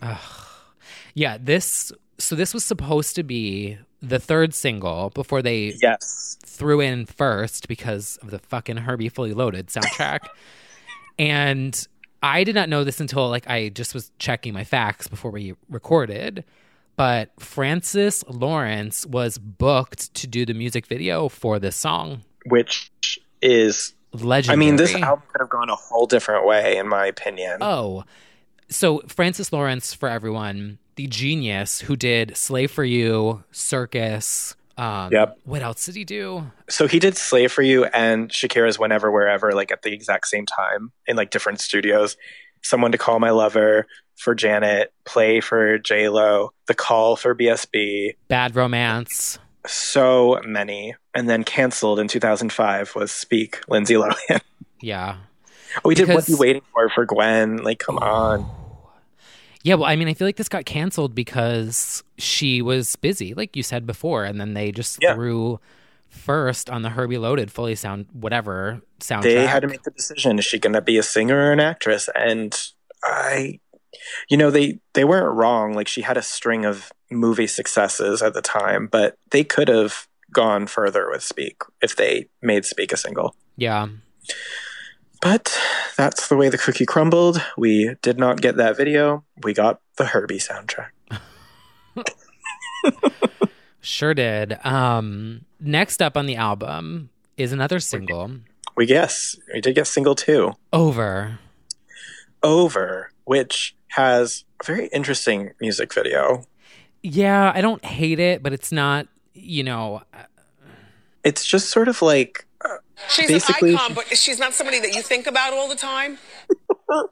Yeah, this. So this was supposed to be the third single before they yes threw in first because of the fucking Herbie Fully Loaded soundtrack. and I did not know this until like I just was checking my facts before we recorded. But Francis Lawrence was booked to do the music video for this song. which is Legendary. i mean this album could have gone a whole different way in my opinion Oh, so Francis Lawrence for everyone, the genius who did "Slave for You," "Circus." Um, Yep. What else did he do? so he did slave for you and shakira's whenever wherever like at the exact same time in like different studios someone to call my lover for janet play for j lo the call for bsb Bad Romance. so many and then canceled in 2005 was speak lindsay lohan Yeah. oh we did what Because- you waiting for for gwen like come on Yeah, well, I mean, I feel like this got canceled because she was busy, like you said before, and then they just Yeah. threw first on the Herbie Loaded fully sound whatever soundtrack. they had to make the decision is she going to be a singer or an actress and i you know they they weren't wrong like she had a string of movie successes at the time but they could have gone further with speak if they made speak a single yeah, but that's the way the cookie crumbled. We did not get that video. We got the herbie soundtrack. Sure did. Um, next up on the album is another single, we guess. We did get single two. "Over." over which has a very interesting music video. Yeah, I don't hate it, but it's not, you know, it's just sort of like uh, She's Basically- an icon, but she's not somebody that you think about all the time.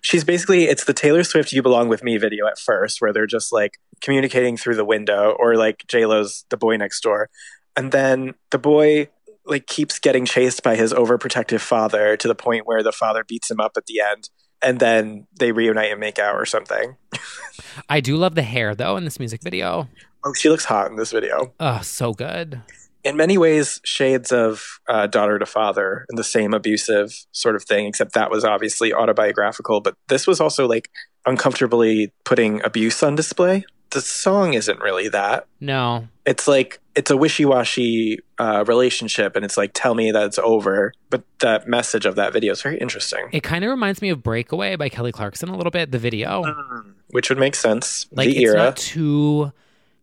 she's basically it's the Taylor Swift "You Belong with Me" video at first, where they're just like communicating through the window, or like J Lo's "The Boy Next Door," and then the boy like keeps getting chased by his overprotective father to the point where the father beats him up at the end, and then they reunite and make out or something. I do love the hair though in this music video. Oh, she looks hot in this video. Oh, so good. In many ways, shades of uh, daughter to father and the same abusive sort of thing, except that was obviously autobiographical. But this was also like uncomfortably putting abuse on display. The song isn't really that. No, It's like it's a wishy-washy uh, relationship, and it's like tell me that it's over. But that message of that video is very interesting, it kind of reminds me of "Breakaway" by Kelly Clarkson a little bit. The video, which would make sense. like the it's era, not too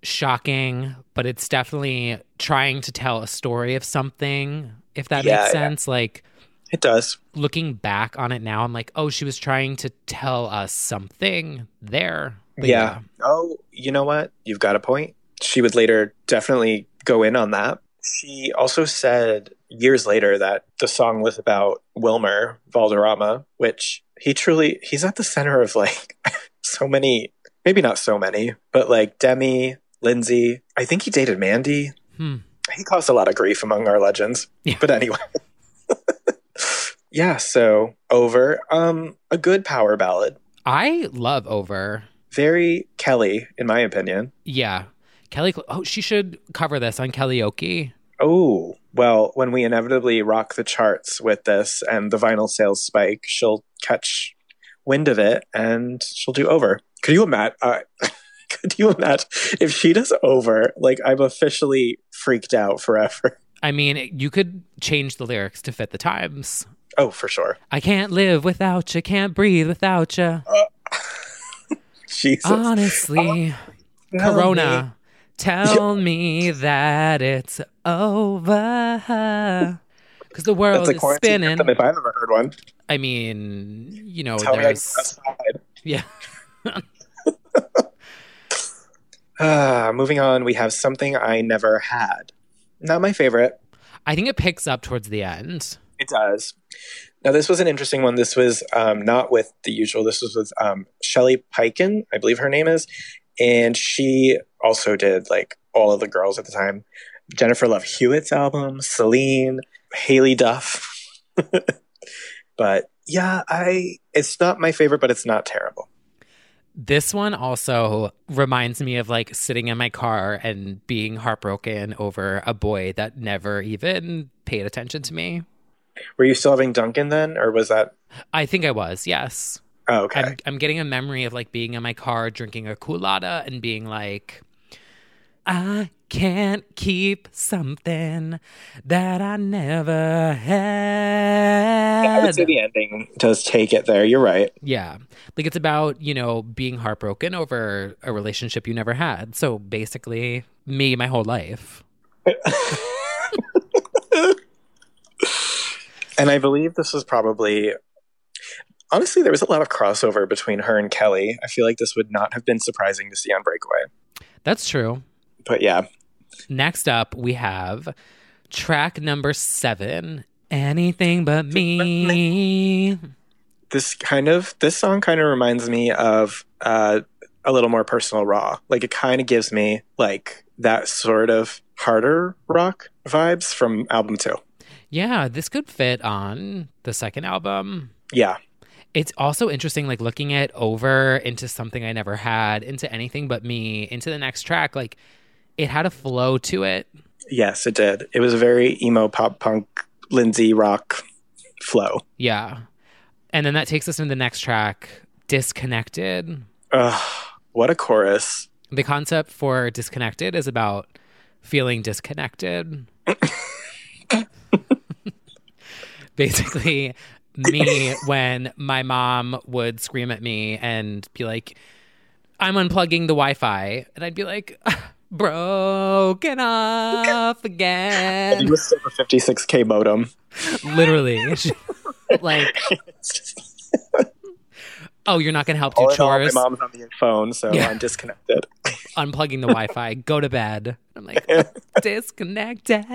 shocking, but it's definitely trying to tell a story of something, if that Yeah, makes yeah. sense. Like It does. looking back on it now, I'm like, oh, she was trying to tell us something there. But yeah. Oh, you know what? You've got a point. She would later definitely go in on that. She also said years later that the song was about Wilmer Valderrama, which he truly he's at the center of like so many maybe not so many, but like Demi, Lindsay. I think he dated Mandy. Hmm. He caused a lot of grief among our legends. Yeah. But anyway. yeah, so over. Um a good power ballad. I love Over. Very Kelly, in my opinion. Yeah. Kelly, oh, she should cover this on Kelly Kellyoke. Oh, well, when we inevitably rock the charts with this and the vinyl sales spike, she'll catch wind of it and she'll do over. Could you imagine? Uh, could you imagine if she does over? Like, I'm officially freaked out forever. I mean, you could change the lyrics to fit the times. Oh, for sure. I can't live without you, can't breathe without you. Uh, Jesus. Honestly, uh, Tell Corona, tell me that it's over. Because the world That's is spinning. anthem if I've ever heard one. I mean, you know, Tell me there's. Yeah. Ah, moving on, we have something I never had. Not my favorite. I think it picks up towards the end. It does. Now, this was an interesting one. This was um, not with the usual. This was with um, Shelly Peiken, I believe her name is, and she also did like all of the girls at the time. Jennifer Love Hewitt's album, Celine, Haylie Duff. but yeah, I it's not my favorite, but it's not terrible. This one also reminds me of like sitting in my car and being heartbroken over a boy that never even paid attention to me. Were you still having Duncan then, or was that? I think I was, yes. Oh, okay. I'm, I'm getting a memory of like being in my car drinking a Coolatta and being like, I can't keep something that I never had. I would say the ending does take it there. You're right. Yeah. Like it's about, you know, being heartbroken over a relationship you never had. So basically, me my whole life. And I believe this was probably honestly there was a lot of crossover between her and Kelly. I feel like this would not have been surprising to see on Breakaway. That's true. But yeah, Next up, we have track number seven Anything But Me. this kind of this song kind of reminds me of uh, a little more personal raw. Like it kind of gives me like that sort of harder rock vibes from album 2. Yeah, this could fit on the second album. Yeah. It's also interesting, like looking it over into something I never had, into anything but me, into the next track. Like it had a flow to it. Yes, it did. It was a very emo pop punk Lindsay rock flow. Yeah. And then that takes us into the next track, Disconnected. Ugh, what a chorus. The concept for Disconnected is about feeling disconnected. Basically, me when my mom would scream at me and be like, I'm unplugging the Wi Fi. And I'd be like, broken off It again. was still a 56k modem. Literally. like, oh, you're not going to help do all all, my mom's on the phone, so Yeah. I'm disconnected. Unplugging the Wi Fi, go to bed. I'm like, disconnected.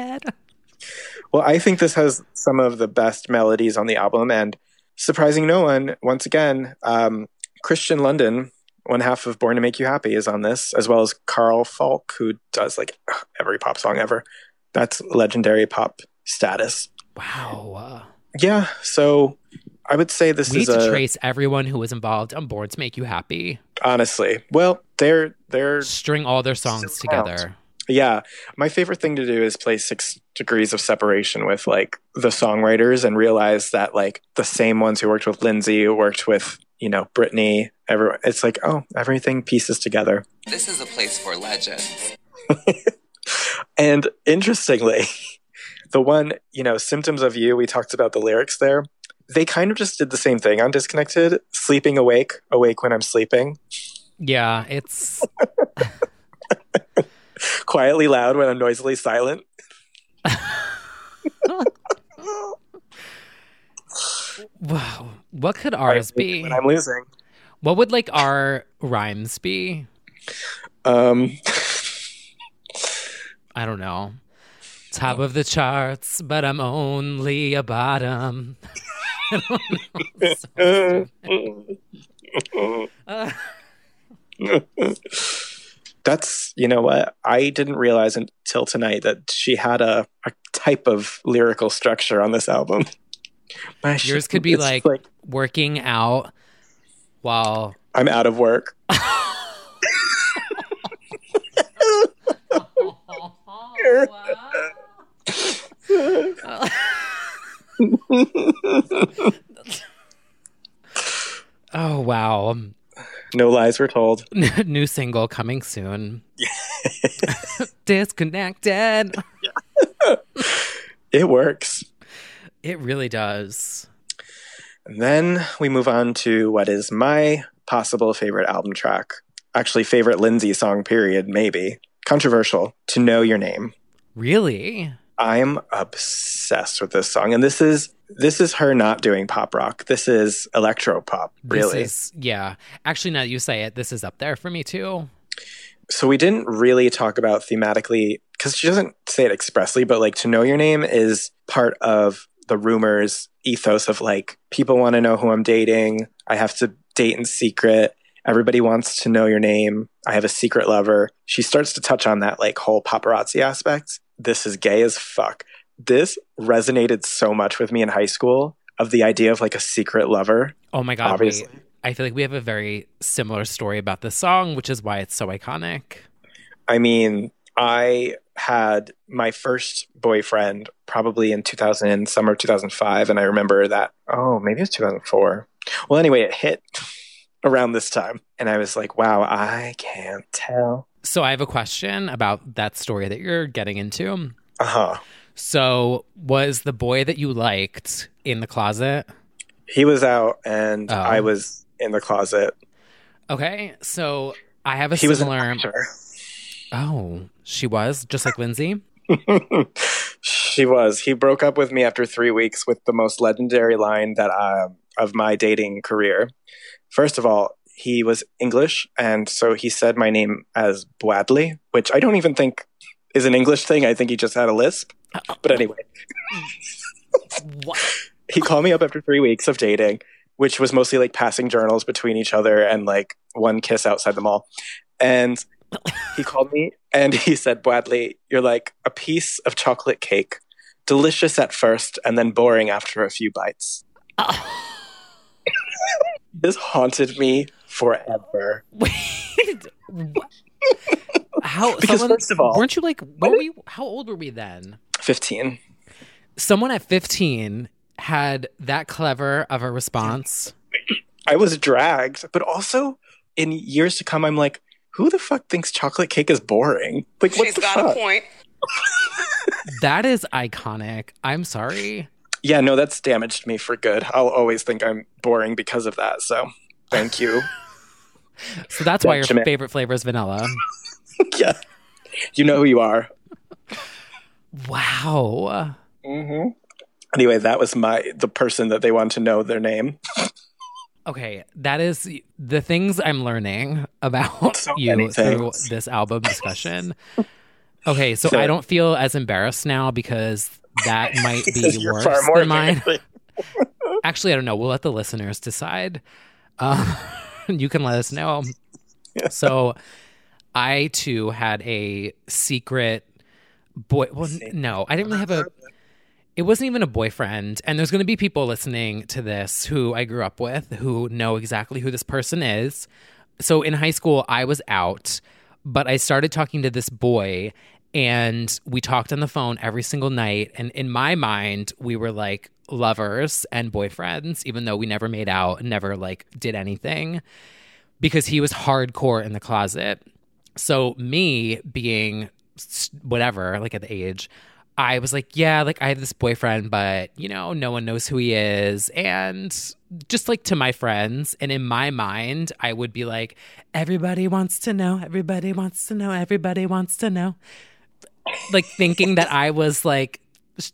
Well, I think this has some of the best melodies on the album, and surprising no one, once again, um, Kristian Lundin, one half of Born to Make You Happy, is on this, as well as Carl Falk, who does like every pop song ever. That's legendary pop status. Wow. Yeah, so I would say this we is need to a trace everyone who was involved on Born to Make You Happy. honestly. Well, they're they're String all their songs together. Yeah, my favorite thing to do is play Six Degrees of Separation with like the songwriters and realize that like the same ones who worked with Lindsay, worked with you know Britney, everyone. It's like oh, everything pieces together. This is a place for legends. And interestingly, the one you know Symptoms of You, we talked about the lyrics there. They kind of just did the same thing on Disconnected. Sleeping awake, awake when I'm sleeping. Yeah, it's quietly loud when I'm noisily silent. Wow. What could ours be? When I'm losing. What would like our rhymes be? Um, I don't know. Top of the charts, but I'm only a bottom. Uh, that's you know what I didn't realize until tonight that she had a, a type of lyrical structure on this album. My yours shit- could be it's like, working out while I'm out of work. Oh wow. Um, no lies were told. New single coming soon. Disconnected. It works. It really does. And then we move on to what is my possible favorite album track. Actually, favorite Lindsay song, period, maybe. Controversial. To Know Your Name. Really? I'm obsessed with this song. And this is this is her not doing pop rock. This is electro pop, really. This is, yeah. Actually, now that you say it, this is up there for me too. so we didn't really talk about thematically because she doesn't say it expressly, but like to know your name is part of the rumors ethos of like people want to know who I'm dating. I have to date in secret. Everybody wants to know your name. I have a secret lover. She starts to touch on that like whole paparazzi aspect. This is gay as fuck. This resonated so much with me in high school of the idea of like a secret lover. Oh my god, Obviously. wait. I feel like we have a very similar story about this song, which is why it's so iconic. I mean, I had my first boyfriend probably in 2000, summer 2005. And I remember that, oh, maybe it was 2004. Well, anyway, it hit around this time. And I was like, wow, I can't tell. So I have a question about that story that you're getting into. Uh huh. So was the boy that you liked in the closet? He was out and Oh. I was in the closet. Okay, so I have a He was an similar. actor. Oh, she was just like Lindsay. she was. He broke up with me after three weeks with the most legendary line that um, of my dating career. First of all, he was English, and so he said my name as Bwadley, which I don't even think is an English thing. I think he just had a lisp. But anyway, he called me up after three weeks of dating, which was mostly like passing journals between each other and like one kiss outside the mall. And he called me and he said, Bradley, you're like a piece of chocolate cake, delicious at first and then boring after a few bites. this haunted me forever. Wait. How? Because someone- first of all- weren't you like? What were we? How old were we then? 15. Someone at fifteen had that clever of a response. I was dragged, but also in years to come, I'm like, who the fuck thinks chocolate cake is boring? Like, what's She's the got fuck? a point. That is iconic. I'm sorry. Yeah, no, that's damaged me for good. I'll always think I'm boring because of that. So, thank you. So that's why your favorite flavor is vanilla. yeah, you know who you are. Wow. Mm-hmm. Anyway, that was my the person that they want to know their name. Okay, that is the things I'm learning about So you through this album discussion. Okay, so So- I don't feel as embarrassed now because that might be worse than mine. Actually, I don't know. We'll let the listeners decide. Um, you can let us know. So, I too had a secret boy. Well, no, I didn't really have a. It wasn't even a boyfriend. And there's going to be people listening to this who I grew up with who know exactly who this person is. So in high school, I was out, but I started talking to this boy and we talked on the phone every single night. And in my mind, we were like lovers and boyfriends, even though we never made out, never like did anything because he was hardcore in the closet. So me being whatever, like at the age, I was like, yeah, like I have this boyfriend, but you know, no one knows who he is. And just like to my friends, and in my mind, I would be like, everybody wants to know, everybody wants to know, everybody wants to know. Like thinking that I was like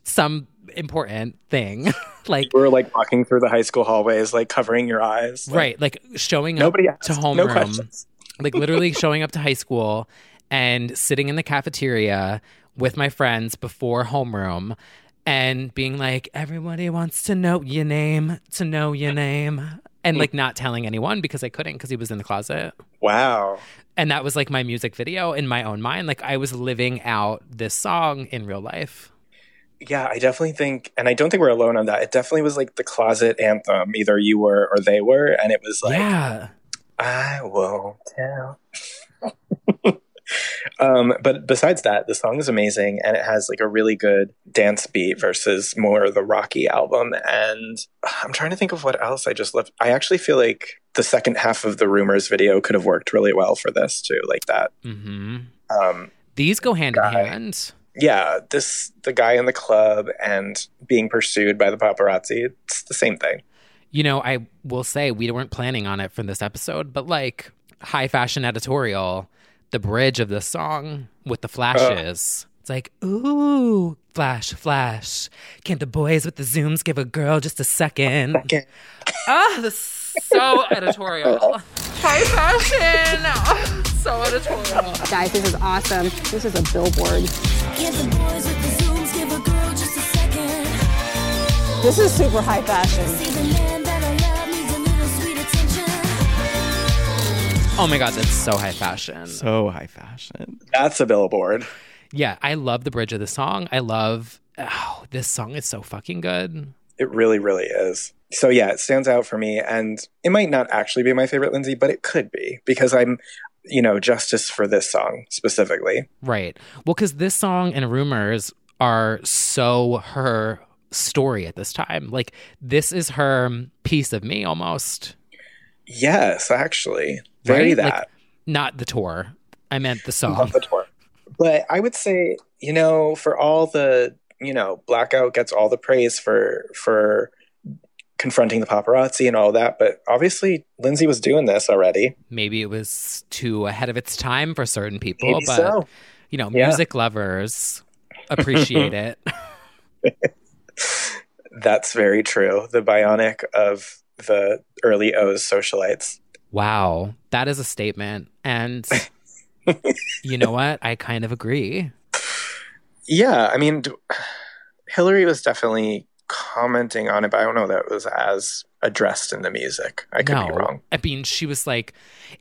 some important thing. like You were like walking through the high school hallways, like covering your eyes. Like, right, like showing up Nobody to asked. No questions. like literally showing up to high school and sitting in the cafeteria with my friends before homeroom and being like everybody wants to know your name to know your name and like not telling anyone because i couldn't because he was in the closet Wow. and that was like my music video in my own mind like i was living out this song in real life Yeah, I definitely think, and I don't think we're alone on that. It definitely was like the closet anthem. Either you were or they were, and it was like, yeah I won't tell. um, but besides that, the song is amazing, and it has like a really good dance beat versus more the rocky album. And I'm trying to think of what else I just left. I actually feel like the second half of the Rumors video could have worked really well for this too, like that. hmm Um, these go hand Guy. in hand yeah, this the guy in the club and being pursued by the paparazzi. It's the same thing. You know, I will say we weren't planning on it for this episode, but like high fashion editorial, the bridge of the song with the flashes. It's like, ooh, flash, flash. Can't the boys with the zooms give a girl just a second? Okay. Ah, this is so editorial. High fashion. Ah, so editorial. Guys, this is awesome. This is a billboard. Give the boys with the zooms, give a girl just a second. This is super high fashion. Oh my god, that's so high fashion. So high fashion. That's a billboard. Yeah, I love the bridge of the song. I love oh, this song is so fucking good. It really, really is. So yeah, it stands out for me, and it might not actually be my favorite Lindsay, but it could be because I'm, you know, justice for this song specifically. Right. Well, because this song and Rumors are so her story at this time. Like, this is her piece of me almost. Yes, actually, very right? that. Like, not the tour. I meant the Love song. the tour. But I would say, you know, for all the, you know, Blackout gets all the praise for for confronting the paparazzi and all that, but obviously Lindsay was doing this already. Maybe it was too ahead of its time for certain people, Maybe but, so. you know, Yeah. music lovers appreciate it. That's very true. The bionic of the early O's socialites. Wow. That is a statement. And you know what? I kind of agree. Yeah, I mean, Hilary was definitely commenting on it, but I don't know that it was as addressed in the music. I could no. be wrong. I mean, she was like,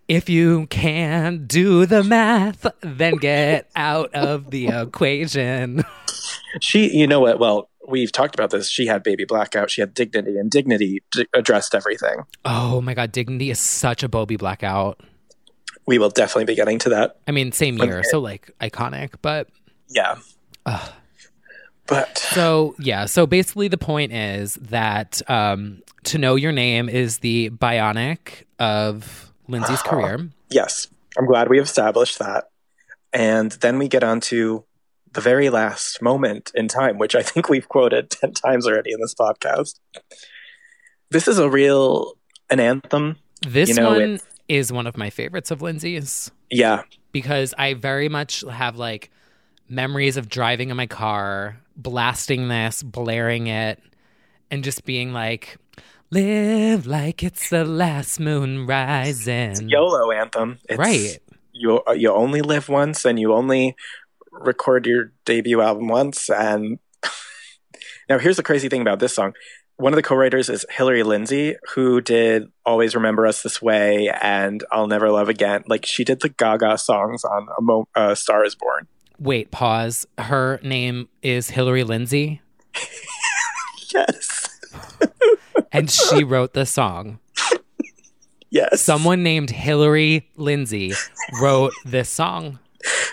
if you can't do the math, then get out of the equation. She, you know what? Well, we've talked about this. She had baby blackout. She had dignity, and dignity d- addressed everything. Oh my God, Dignity is such a Bobby blackout. We will definitely be getting to that. I mean, same year, so like iconic, but Yeah. But So yeah, so basically the point is that um, to know your name is the bionic of Lindsay's career. yes, I'm glad we established that. And then we get on to the very last moment in time, which I think we've quoted 10 times already in this podcast. This is a real an anthem. This You know, one it's- is one of my favorites of Lindsay's Yeah. because I very much have like memories of driving in my car, blasting this, blaring it, and just being like, "Live like it's the last moon rising." YOLO anthem. It's, Right. You you only live once, and you only record your debut album once. And now here's the crazy thing about this song. One of the co-writers is Hillary Lindsey, who did "Always Remember Us This Way" and "I'll Never Love Again." Like she did the Gaga songs on "A Mo- uh, Star Is Born." Wait, pause. Her name is Hillary Lindsey, Yes, and she wrote the song. yes. Someone named Hillary Lindsey wrote this song.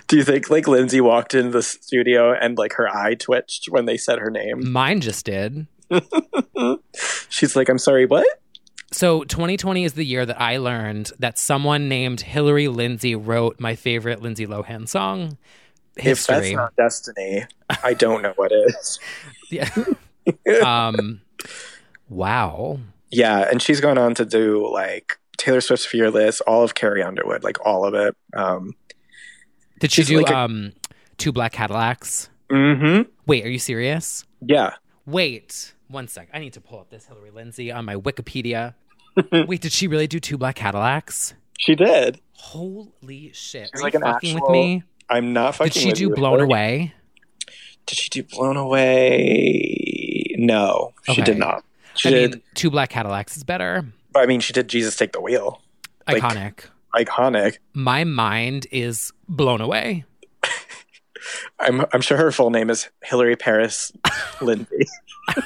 Do you think like Lindsay walked into the studio and like her eye twitched when they said her name? Mine just did. She's like, "I'm sorry, what?" So 2020 is the year that I learned that someone named Hillary Lindsey wrote my favorite Lindsay Lohan song. If that's history. not destiny, I don't know what is. yeah. um. Wow. Yeah, and she's gone on to do like Taylor Swift's Fearless, all of Carrie Underwood, like all of it. Um, Did she She's do like a- um two black Cadillacs? mm-hmm. Wait, are you serious? Yeah. Wait, one sec. I need to pull up this Hillary Lindsey on my Wikipedia. Wait, did she really do two black Cadillacs? She did. Holy shit! She's Are like you an fucking with me? I'm not fucking Did she with do you. Blown Hillary- Away? Did she do Blown Away? No, she did not. She I did, mean, two black Cadillacs is better. but I mean, she did Jesus Take the Wheel. Like- Iconic. My mind is blown away. I'm, I'm sure her full name is Hillary Paris Lindsey.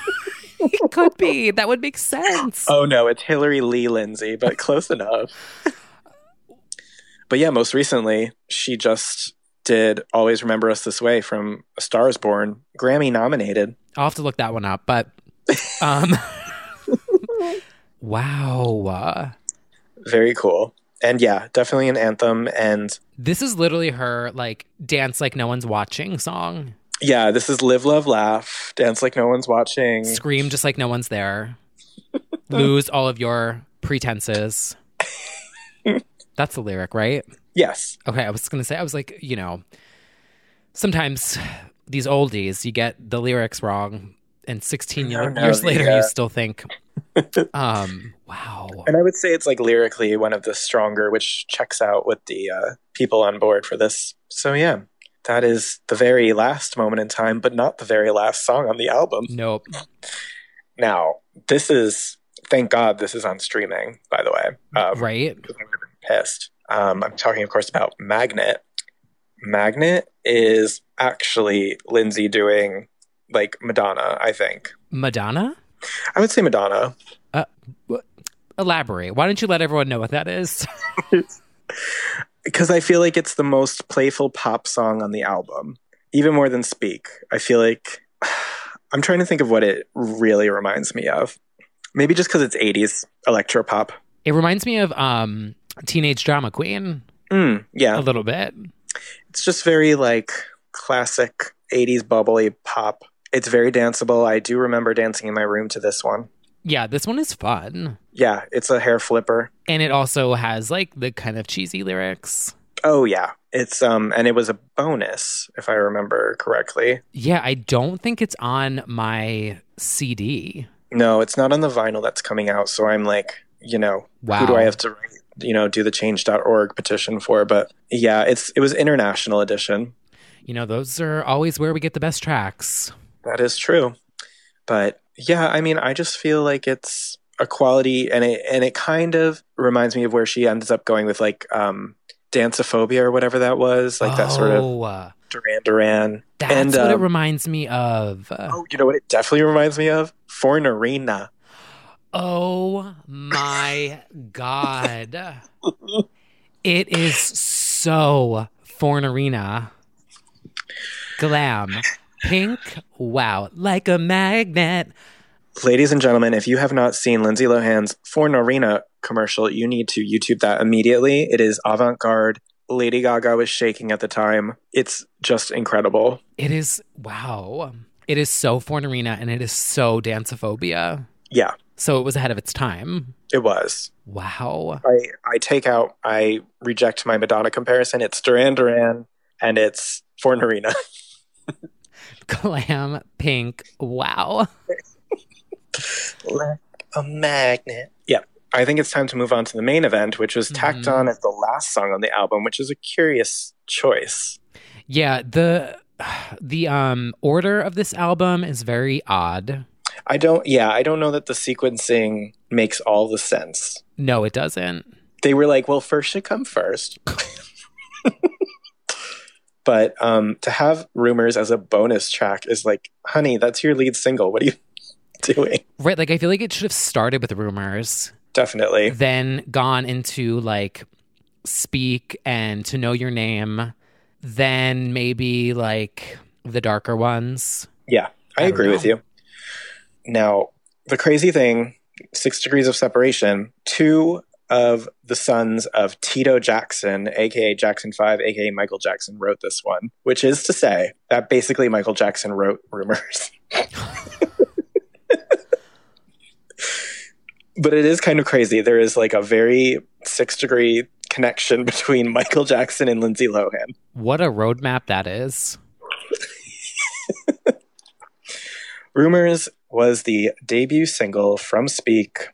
It could be. That would make sense. oh no, it's Hillary Lee Lindsey, but close enough. But yeah, most recently, she just did Always Remember Us This Way from A Star is Born, Grammy nominated. I'll have to look that one up, but um Wow. Very cool. And yeah, definitely an anthem. And This is literally her like dance like no one's watching song. yeah, this is Live, Love, Laugh, Dance Like No One's Watching. Scream just like no one's there. Lose all of your pretenses. That's the lyric, right? Yes. Okay, I was gonna say I was like, you know, sometimes these oldies you get the lyrics wrong, and 16 year, no, years later yeah. you still think, um, wow, And I would say it's like lyrically one of the stronger, which checks out with the uh, people on board for this. So yeah, that is the very last moment in time, but not the very last song on the album. nope. Now, this is thank God this is on streaming. By the way, um, Right? I would pissed. Um, I'm talking, of course, about Magnet. Magnet is actually Lindsay doing like Madonna. I think Madonna? I would say Madonna. Elaborate. Why don't you let everyone know what that is? because I feel like it's the most playful pop song on the album, even more than Speak. I feel like I'm trying to think of what it really reminds me of. Maybe just because it's 80s electro pop. it reminds me of um, Teenage Drama Queen Mm, a little bit. it's just very like classic 80s bubbly pop. It's very danceable. I do remember dancing in my room to this one. Yeah, this one is fun. Yeah, it's a hair flipper. And it also has like the kind of cheesy lyrics. Oh yeah, it's um, and it was a bonus if I remember correctly. Yeah, I don't think it's on my CD. No, it's not on the vinyl that's coming out. So I'm like, you know, Wow. who do I have to, you know, do the change.org petition for? But yeah, it's it was international edition. You know, those are always where we get the best tracks. That is true. But yeah, I mean, I just feel like it's a quality, and it and it kind of reminds me of where she ends up going with like um Danceaphobia or whatever that was, like that sort of Oh, Duran Duran. That's and what it um, reminds me of. oh, you know what? It definitely reminds me of Fornarina. Oh my god. it is so Fornarina. Glam. Pink. Wow. Like a magnet. Ladies and gentlemen, if you have not seen Lindsay Lohan's For Fornarina commercial, you need to YouTube that immediately. It is avant garde. Lady Gaga was shaking at the time. It's just incredible. It is wow. It is so Fornarina and it is so Danceaphobia. Yeah, So it was ahead of its time. it was. Wow. I, I take out, I reject my Madonna comparison. It's Duran Duran and it's Fornarina. Glam pink. Wow. like a magnet. Yeah. I think it's time to move on to the main event, which was tacked Mhm. on as the last song on the album, which is a curious choice. Yeah, the the um order of this album is very odd. I don't, yeah, I don't know that the sequencing makes all the sense. No, it doesn't. They were like, well, first should come first. but um, to have Rumors as a bonus track is like, honey, that's your lead single. What are you doing? Right, like I feel like it should have started with rumors, Definitely. then gone into like speak and to know your name, then maybe like the darker ones. Yeah, I, I agree with you. Now, the crazy thing, Six Degrees of Separation, two of the sons of Tito Jackson, aka Jackson 5, aka Michael Jackson, wrote this one, which is to say that basically Michael Jackson wrote Rumors. but it is kind of crazy. There is like a very six degree connection between Michael Jackson and Lindsay Lohan. What a roadmap that is. Rumors was the debut single from Speak.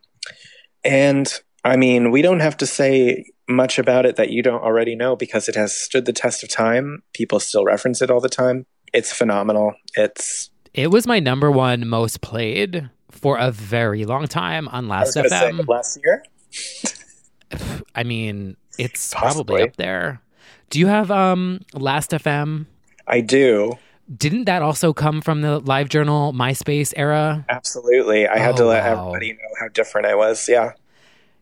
And I mean, we don't have to say much about it that you don't already know because it has stood the test of time. People still reference it all the time. It's phenomenal. It's It was my number one most played for a very long time on I Last gonna say, FM. last year. I mean, it's Possibly. probably up there. Do you have um Last FM? I do. Didn't that also come from the Live Journal MySpace era? Absolutely. I had Oh, to let wow. everybody know how different I was. Yeah.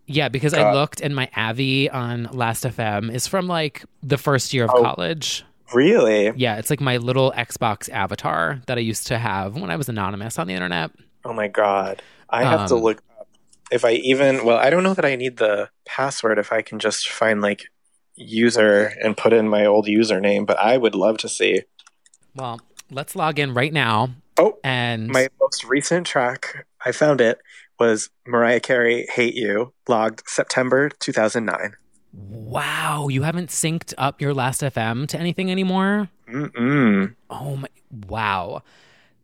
Yeah, because I looked and my Avi on Last FM is from like the first year of Oh. college. Really? Yeah, it's like my little Xbox avatar that I used to have when I was anonymous on the internet. Oh my god. I have to Um, look up if I even well, I don't know that I need the password if I can just find like user and put in my old username, but I would love to see. Well, let's log in right now Oh, and my most recent track, I found it was Mariah Carey Hate You, logged September 2009. wow, you haven't synced up your Last FM to anything anymore? Mm-mm. Oh my wow.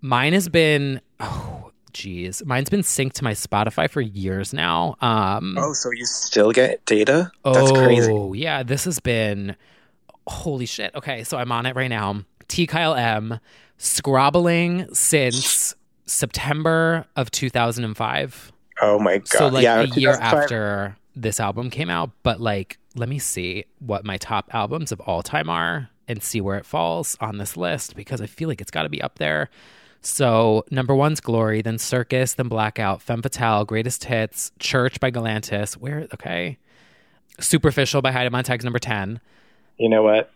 Mine has been oh geez. Mine's been synced to my Spotify for years now. Um Oh, so you still get data? That's crazy. Oh, yeah. This has been holy shit. Okay, so I'm on it right now. T Kyle M scrobbling since September of 2005. Oh my god. So like yeah, a year after this album came out, but like let me see what my top albums of all time are and see where it falls on this list because I feel like it's got to be up there. So number one's Glory, then Circus, then Blackout, Femme Fatale, Greatest Hits, Church by Galantis. Where okay, Superficial by Heidi Montag's number ten. You know what?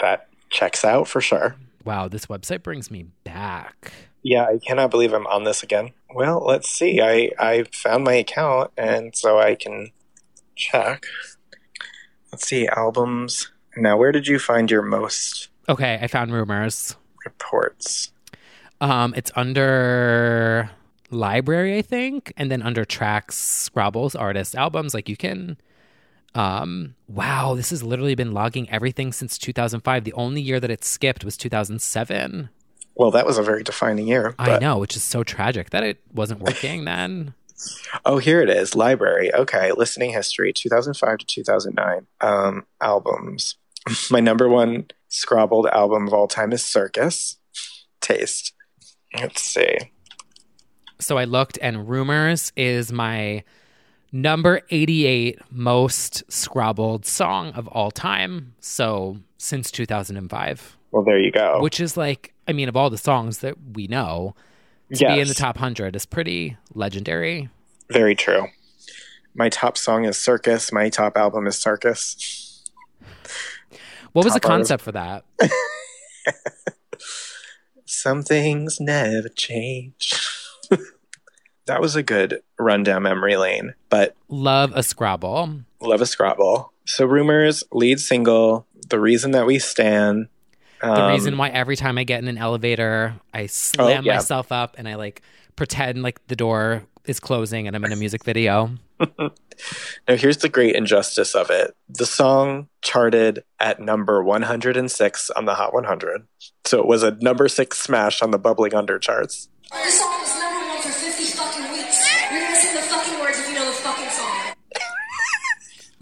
That checks out for sure. Wow, this website brings me back. Yeah, I cannot believe I'm on this again. Well, let's see. I I found my account, and so I can check. Let's see albums. Now, where did you find your most Okay, I found rumors. reports? Um, it's under library, I think, and then under tracks, scrobbles, artists, albums. Like you can. Um, wow, this has literally been logging everything since 2005. The only year that it skipped was 2007. Well, that was a very defining year. I know, which is so tragic that it wasn't working then. Oh, here it is. Library. Okay, listening history, 2005 to 2009. Um, albums. My number one scrobbled album of all time is Circus. Taste. Let's see. So I looked, and Rumors is my number 88 most scrobbled song of all time. So since 2005. Well, there you go. which is like i mean of all the songs that we know to be in the top 100 is pretty legendary Very true. My top song is Circus. My top album is Circus. what was the Top concept for that Some things never change. that was a good run down memory lane, but love a scrabble love a Scrabble. So, Rumors, lead single, The Reason That We Stand. The um, reason why every time i get in an elevator i slam Oh, yeah. myself up and i like pretend like the door is closing and i'm in a music video Now, here's the great injustice of it. The song charted at number 106 on the Hot 100. So it was a number six smash on the Bubbling Under charts. This song was number one for 50 fucking weeks. You're gonna sing the fucking words if you know the fucking song.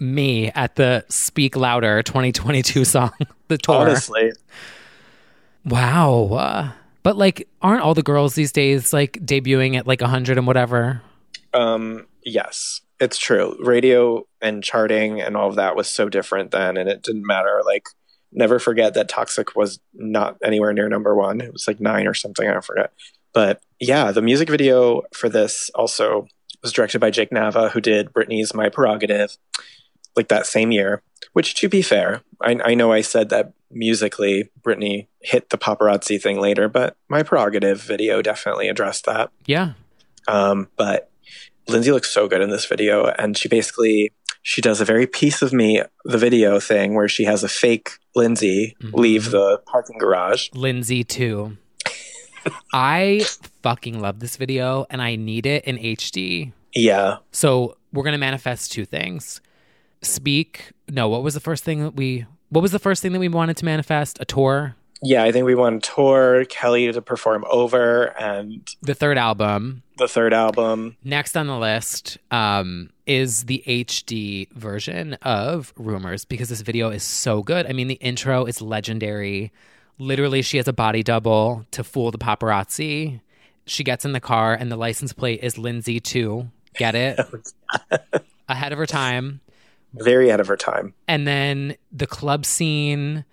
Me at the speak louder 2022 song the tour Honestly, wow uh, but like aren't all the girls these days like debuting at like 100 and whatever um, yes, it's true. Radio and charting and all of that was so different then, and it didn't matter. Like, never forget that Toxic was not anywhere near number one. It was like nine or something. I forget. But yeah, the music video for this also was directed by Jake Nava, who did Britney's My Prerogative, like that same year. Which, to be fair, I, I know I said that musically Britney hit the paparazzi thing later, but My Prerogative video definitely addressed that. yeah Um, but Lindsay looks so good in this video, and she basically she does a very piece of me, the video thing, where she has a fake Lindsay Mm-hmm. leave the parking garage. Lindsay too. I fucking love this video and I need it in HD. Yeah. So we're gonna manifest two things. Speak. No, what was the first thing that we? What was the first thing that we wanted to manifest? A tour. Yeah, I think we want to tour Kelly to perform over and The third album. the third album. Next on the list um, is the HD version of Rumors because this video is so good. I mean, the intro is legendary. Literally, she has a body double to fool the paparazzi. She gets in the car, and the license plate is Lindsay too. Get it? Ahead of her time. Very ahead of her time. And then the club scene,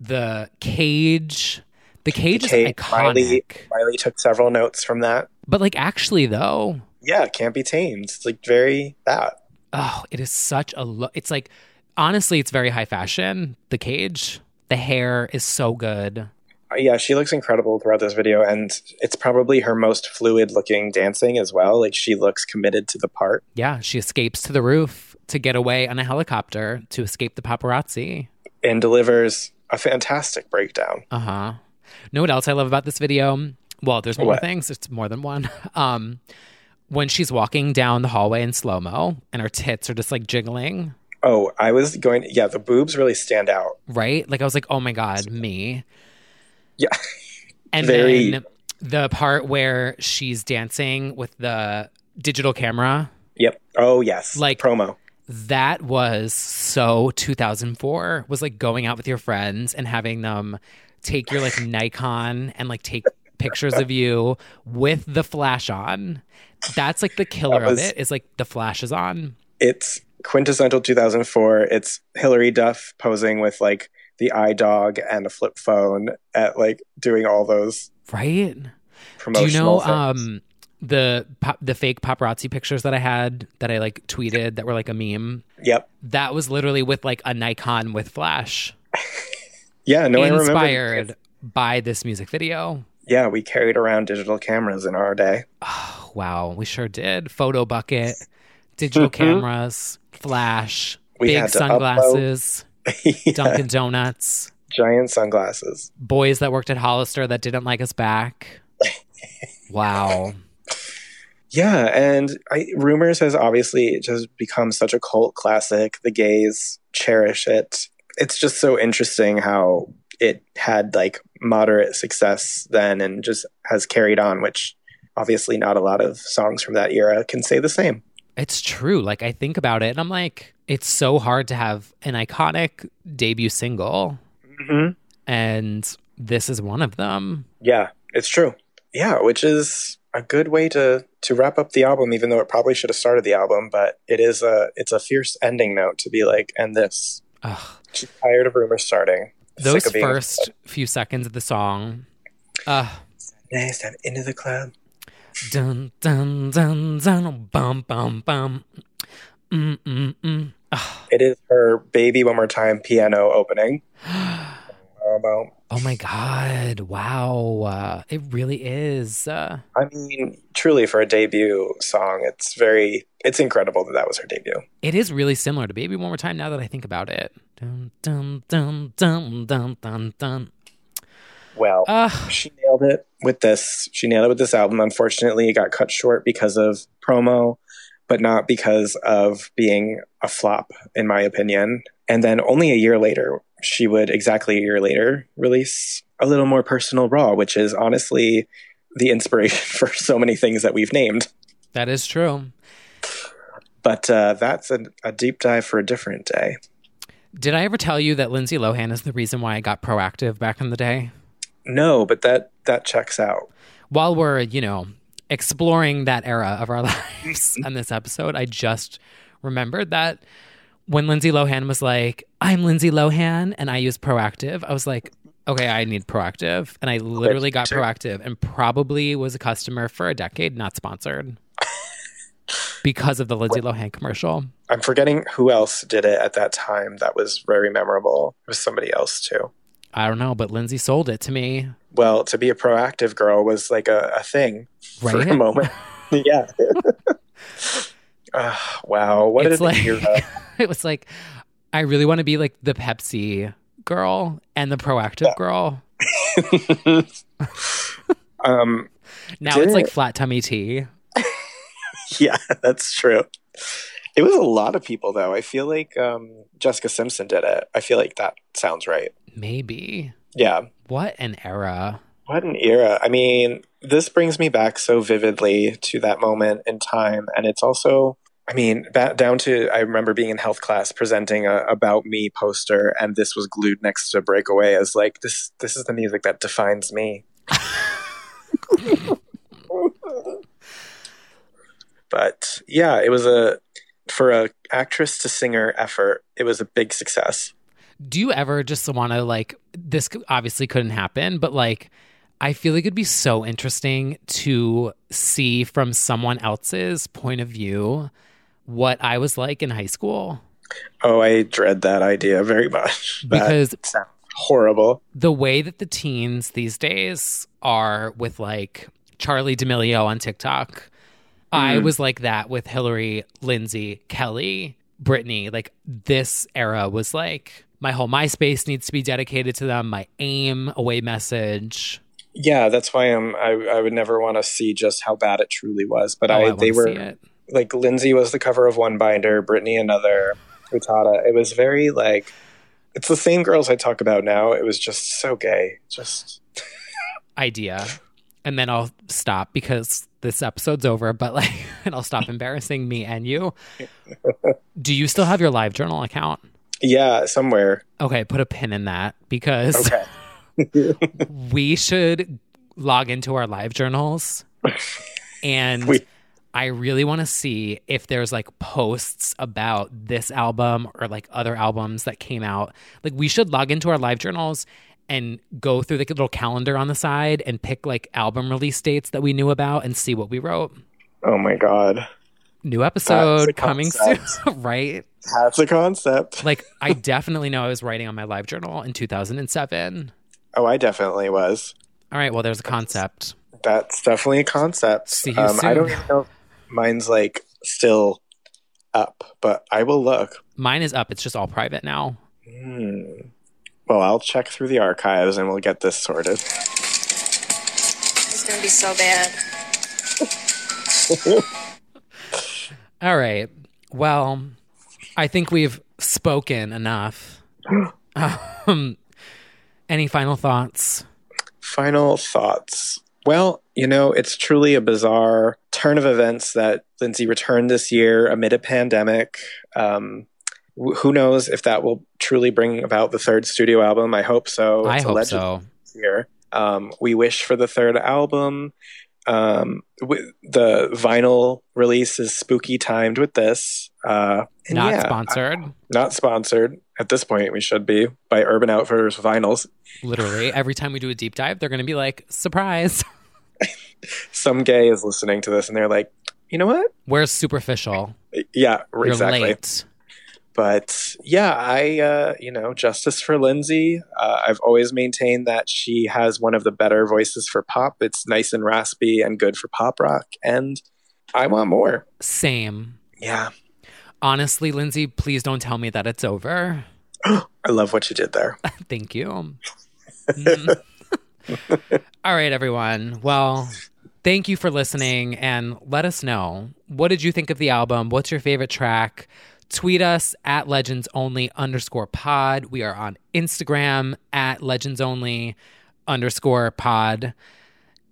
the cage. The cage is Kate, iconic. Miley, Miley took several notes from that. But like actually though, Yeah, can't be tamed. It's like very that. oh, it is such a look. It's like honestly, it's very high fashion. The cage, the hair is so good. Uh, Yeah, she looks incredible throughout this video, and it's probably her most fluid looking dancing as well. Like she looks committed to the part. Yeah, she escapes to the roof to get away on a helicopter to escape the paparazzi. and delivers a fantastic breakdown. Uh huh. Know what else I love about this video? Well, there's more What? things. It's more than one. Um, when she's walking down the hallway in slow mo and her tits are just like jiggling, Oh, I was going. Yeah, the boobs really stand out. right? Like I was like, oh my god, me. Yeah, And Very- then the part where she's dancing with the digital camera, yep. Oh yes, Like- promo. That was so 2004. Was like going out with your friends and having them take your like Nikon and like take pictures of you with the flash on. That's like the killer was- of it. Is like the flash is on. It's quintessential 2004. It's Hilary Duff posing with like the eye dog and a flip phone at like doing all those Right? Do you know things. um the pop, the fake paparazzi pictures that I had that I like tweeted that were like a meme? Yep. That was literally with like a Nikon with flash. Yeah. No, inspired by this music video. Yeah, we carried around digital cameras in our day. Oh, wow, we sure did. Photobucket, digital cameras, flash, Mm-hmm. We big sunglasses, Yeah, Dunkin' Donuts, Giant sunglasses. boys that worked at Hollister that didn't like us back. Wow. Yeah, and I, Rumors has obviously just become such a cult classic. The gays cherish it. It's just so interesting how it had like moderate success then and just has carried on, which obviously not a lot of songs from that era can say the same. It's true. Like I think about it and I'm like, it's so hard to have an iconic debut single. Mm-hmm. And this is one of them. Yeah, it's true. Yeah, which is a good way to to wrap up the album, even though it probably should have started the album. But it is a it's a fierce ending note to be like, and this. Ugh. She's tired of rumors starting. Those of first few seconds of the song. Uh Nice, step into the club. dun dun dun dun bum bum bum. Mm mm mm. It is her "Baby One More Time" piano opening. Oh my god! Wow, uh, it really is. Uh, I mean, truly for a debut song, it's very, it's incredible that that was her debut. it is really similar to "Baby One More Time." Now that I think about it, dun dun dun dun dun dun dun. Well, Uh, she nailed it with this. She nailed it with this album. Unfortunately, it got cut short because of promo, but not because of being a flop, in my opinion. And then only a year later, she would exactly a year later release a little more personal raw, which is honestly the inspiration for so many things that we've named. that is true. But uh, that's a, a deep dive for a different day. Did I ever tell you that Lindsay Lohan is the reason why I got Proactiv back in the day? No, but that that checks out. While we're, you know, exploring that era of our lives on this episode, I just remembered that when Lindsay Lohan was like, I'm Lindsay Lohan and I use Proactiv, I was like, okay, I need Proactiv. And I literally got Proactiv and probably was a customer for a decade, not sponsored. because of the Lindsay Lohan commercial. I'm forgetting who else did it at that time that was very memorable. It was somebody else too. I don't know, but Lindsay sold it to me. Well, to be a Proactiv girl was like a, a thing for a moment. yeah. Ah, wow. What It's like- it was like I really want to be like the Pepsi girl and the Proactiv girl. um, Now it's like flat tummy tea. yeah, that's true. It was a lot of people though. I feel like um, Jessica Simpson did it. I feel like that sounds right. Maybe. Yeah. What an era. What an era. I mean, this brings me back so vividly to that moment in time. And it's also, I mean, down to, I remember being in health class presenting a About Me poster, and this was glued next to Breakaway as like, this, this is the music that defines me. but yeah, it was a, for a actress to singer effort, it was a big success. Do you ever just want to like, this obviously couldn't happen, but like, I feel like it'd be so interesting to see from someone else's point of view what I was like in high school. Oh, I dread that idea very much. Because that sounds horrible. The way that the teens these days are with like Charli D'Amelio on TikTok, mm. I was like that with Hilary, Lindsay, Kelly, Britney. Like this era was like my whole MySpace needs to be dedicated to them. My aim away message. Yeah, that's why I'm. I, I would never want to see just how bad it truly was. But Oh, I, I they were. Like Lindsay was the cover of one binder, Britney another, Utada. It was very like it's the same girls I talk about now. It was just so gay. Just idea. And then I'll stop because this episode's over, but like, and I'll stop embarrassing me and you. Do you still have your live journal account? yeah, somewhere. Okay, put a pin in that because Okay. we should log into our live journals and We- I really want to see if there's like posts about this album or like other albums that came out. Like we should log into our live journals and go through the little calendar on the side and pick like album release dates that we knew about and see what we wrote. Oh my god, New episode coming soon, right? that's a concept. Like I definitely know I was writing on my live journal in 2007. Oh, I definitely was. All right, well there's a concept. That's definitely a concept. See you um, I don't even know mine's like still up, but I will look. Mine is up. It's just all private now. Hmm. Well, I'll check through the archives and we'll get this sorted. It's gonna be so bad. All right. Well, I think we've spoken enough. um, any final thoughts? Final thoughts. Well, you know, it's truly a bizarre turn of events that Lindsay returned this year amid a pandemic. Um, wh- who knows if that will truly bring about the third studio album? I hope so. I It's a hope legend so. year. Um, we wish for the third album. Um, w- the vinyl release is spooky timed with this. Uh, Not yeah, sponsored. Not sponsored. At this point, we should be by Urban Outfitters Vinyls. Literally, every time we do a deep dive, they're going to be like, surprise. Some gay is listening to this and they're like, you know what? We're superficial? Yeah, You're exactly. late. But yeah, I, uh, you know, justice for Lindsay. Uh, I've always maintained that she has one of the better voices for pop. It's nice and raspy and good for pop rock. And I want more. Same. Yeah. Honestly, Lindsay, please don't tell me that it's over. I love what you did there. Thank you. All right, everyone. Well, thank you for listening and let us know. What did you think of the album? What's your favorite track? Tweet us at legends only underscore pod. We are on Instagram at legends only underscore pod.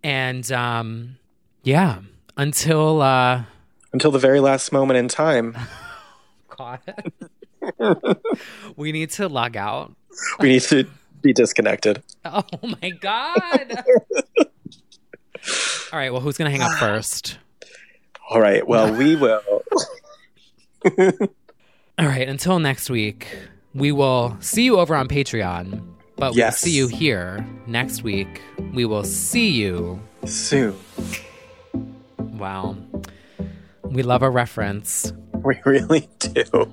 And um, yeah, until uh, Until the very last moment in time, God, we need to log out. we need to be disconnected. Oh my God. All right, well, who's going to hang up ah. first? All right. Well, we will. All right, until next week, we will see you over on Patreon, but we'll see you here next week. We will see you soon. Wow. We love a reference. We really do.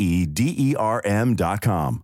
D E R M.com.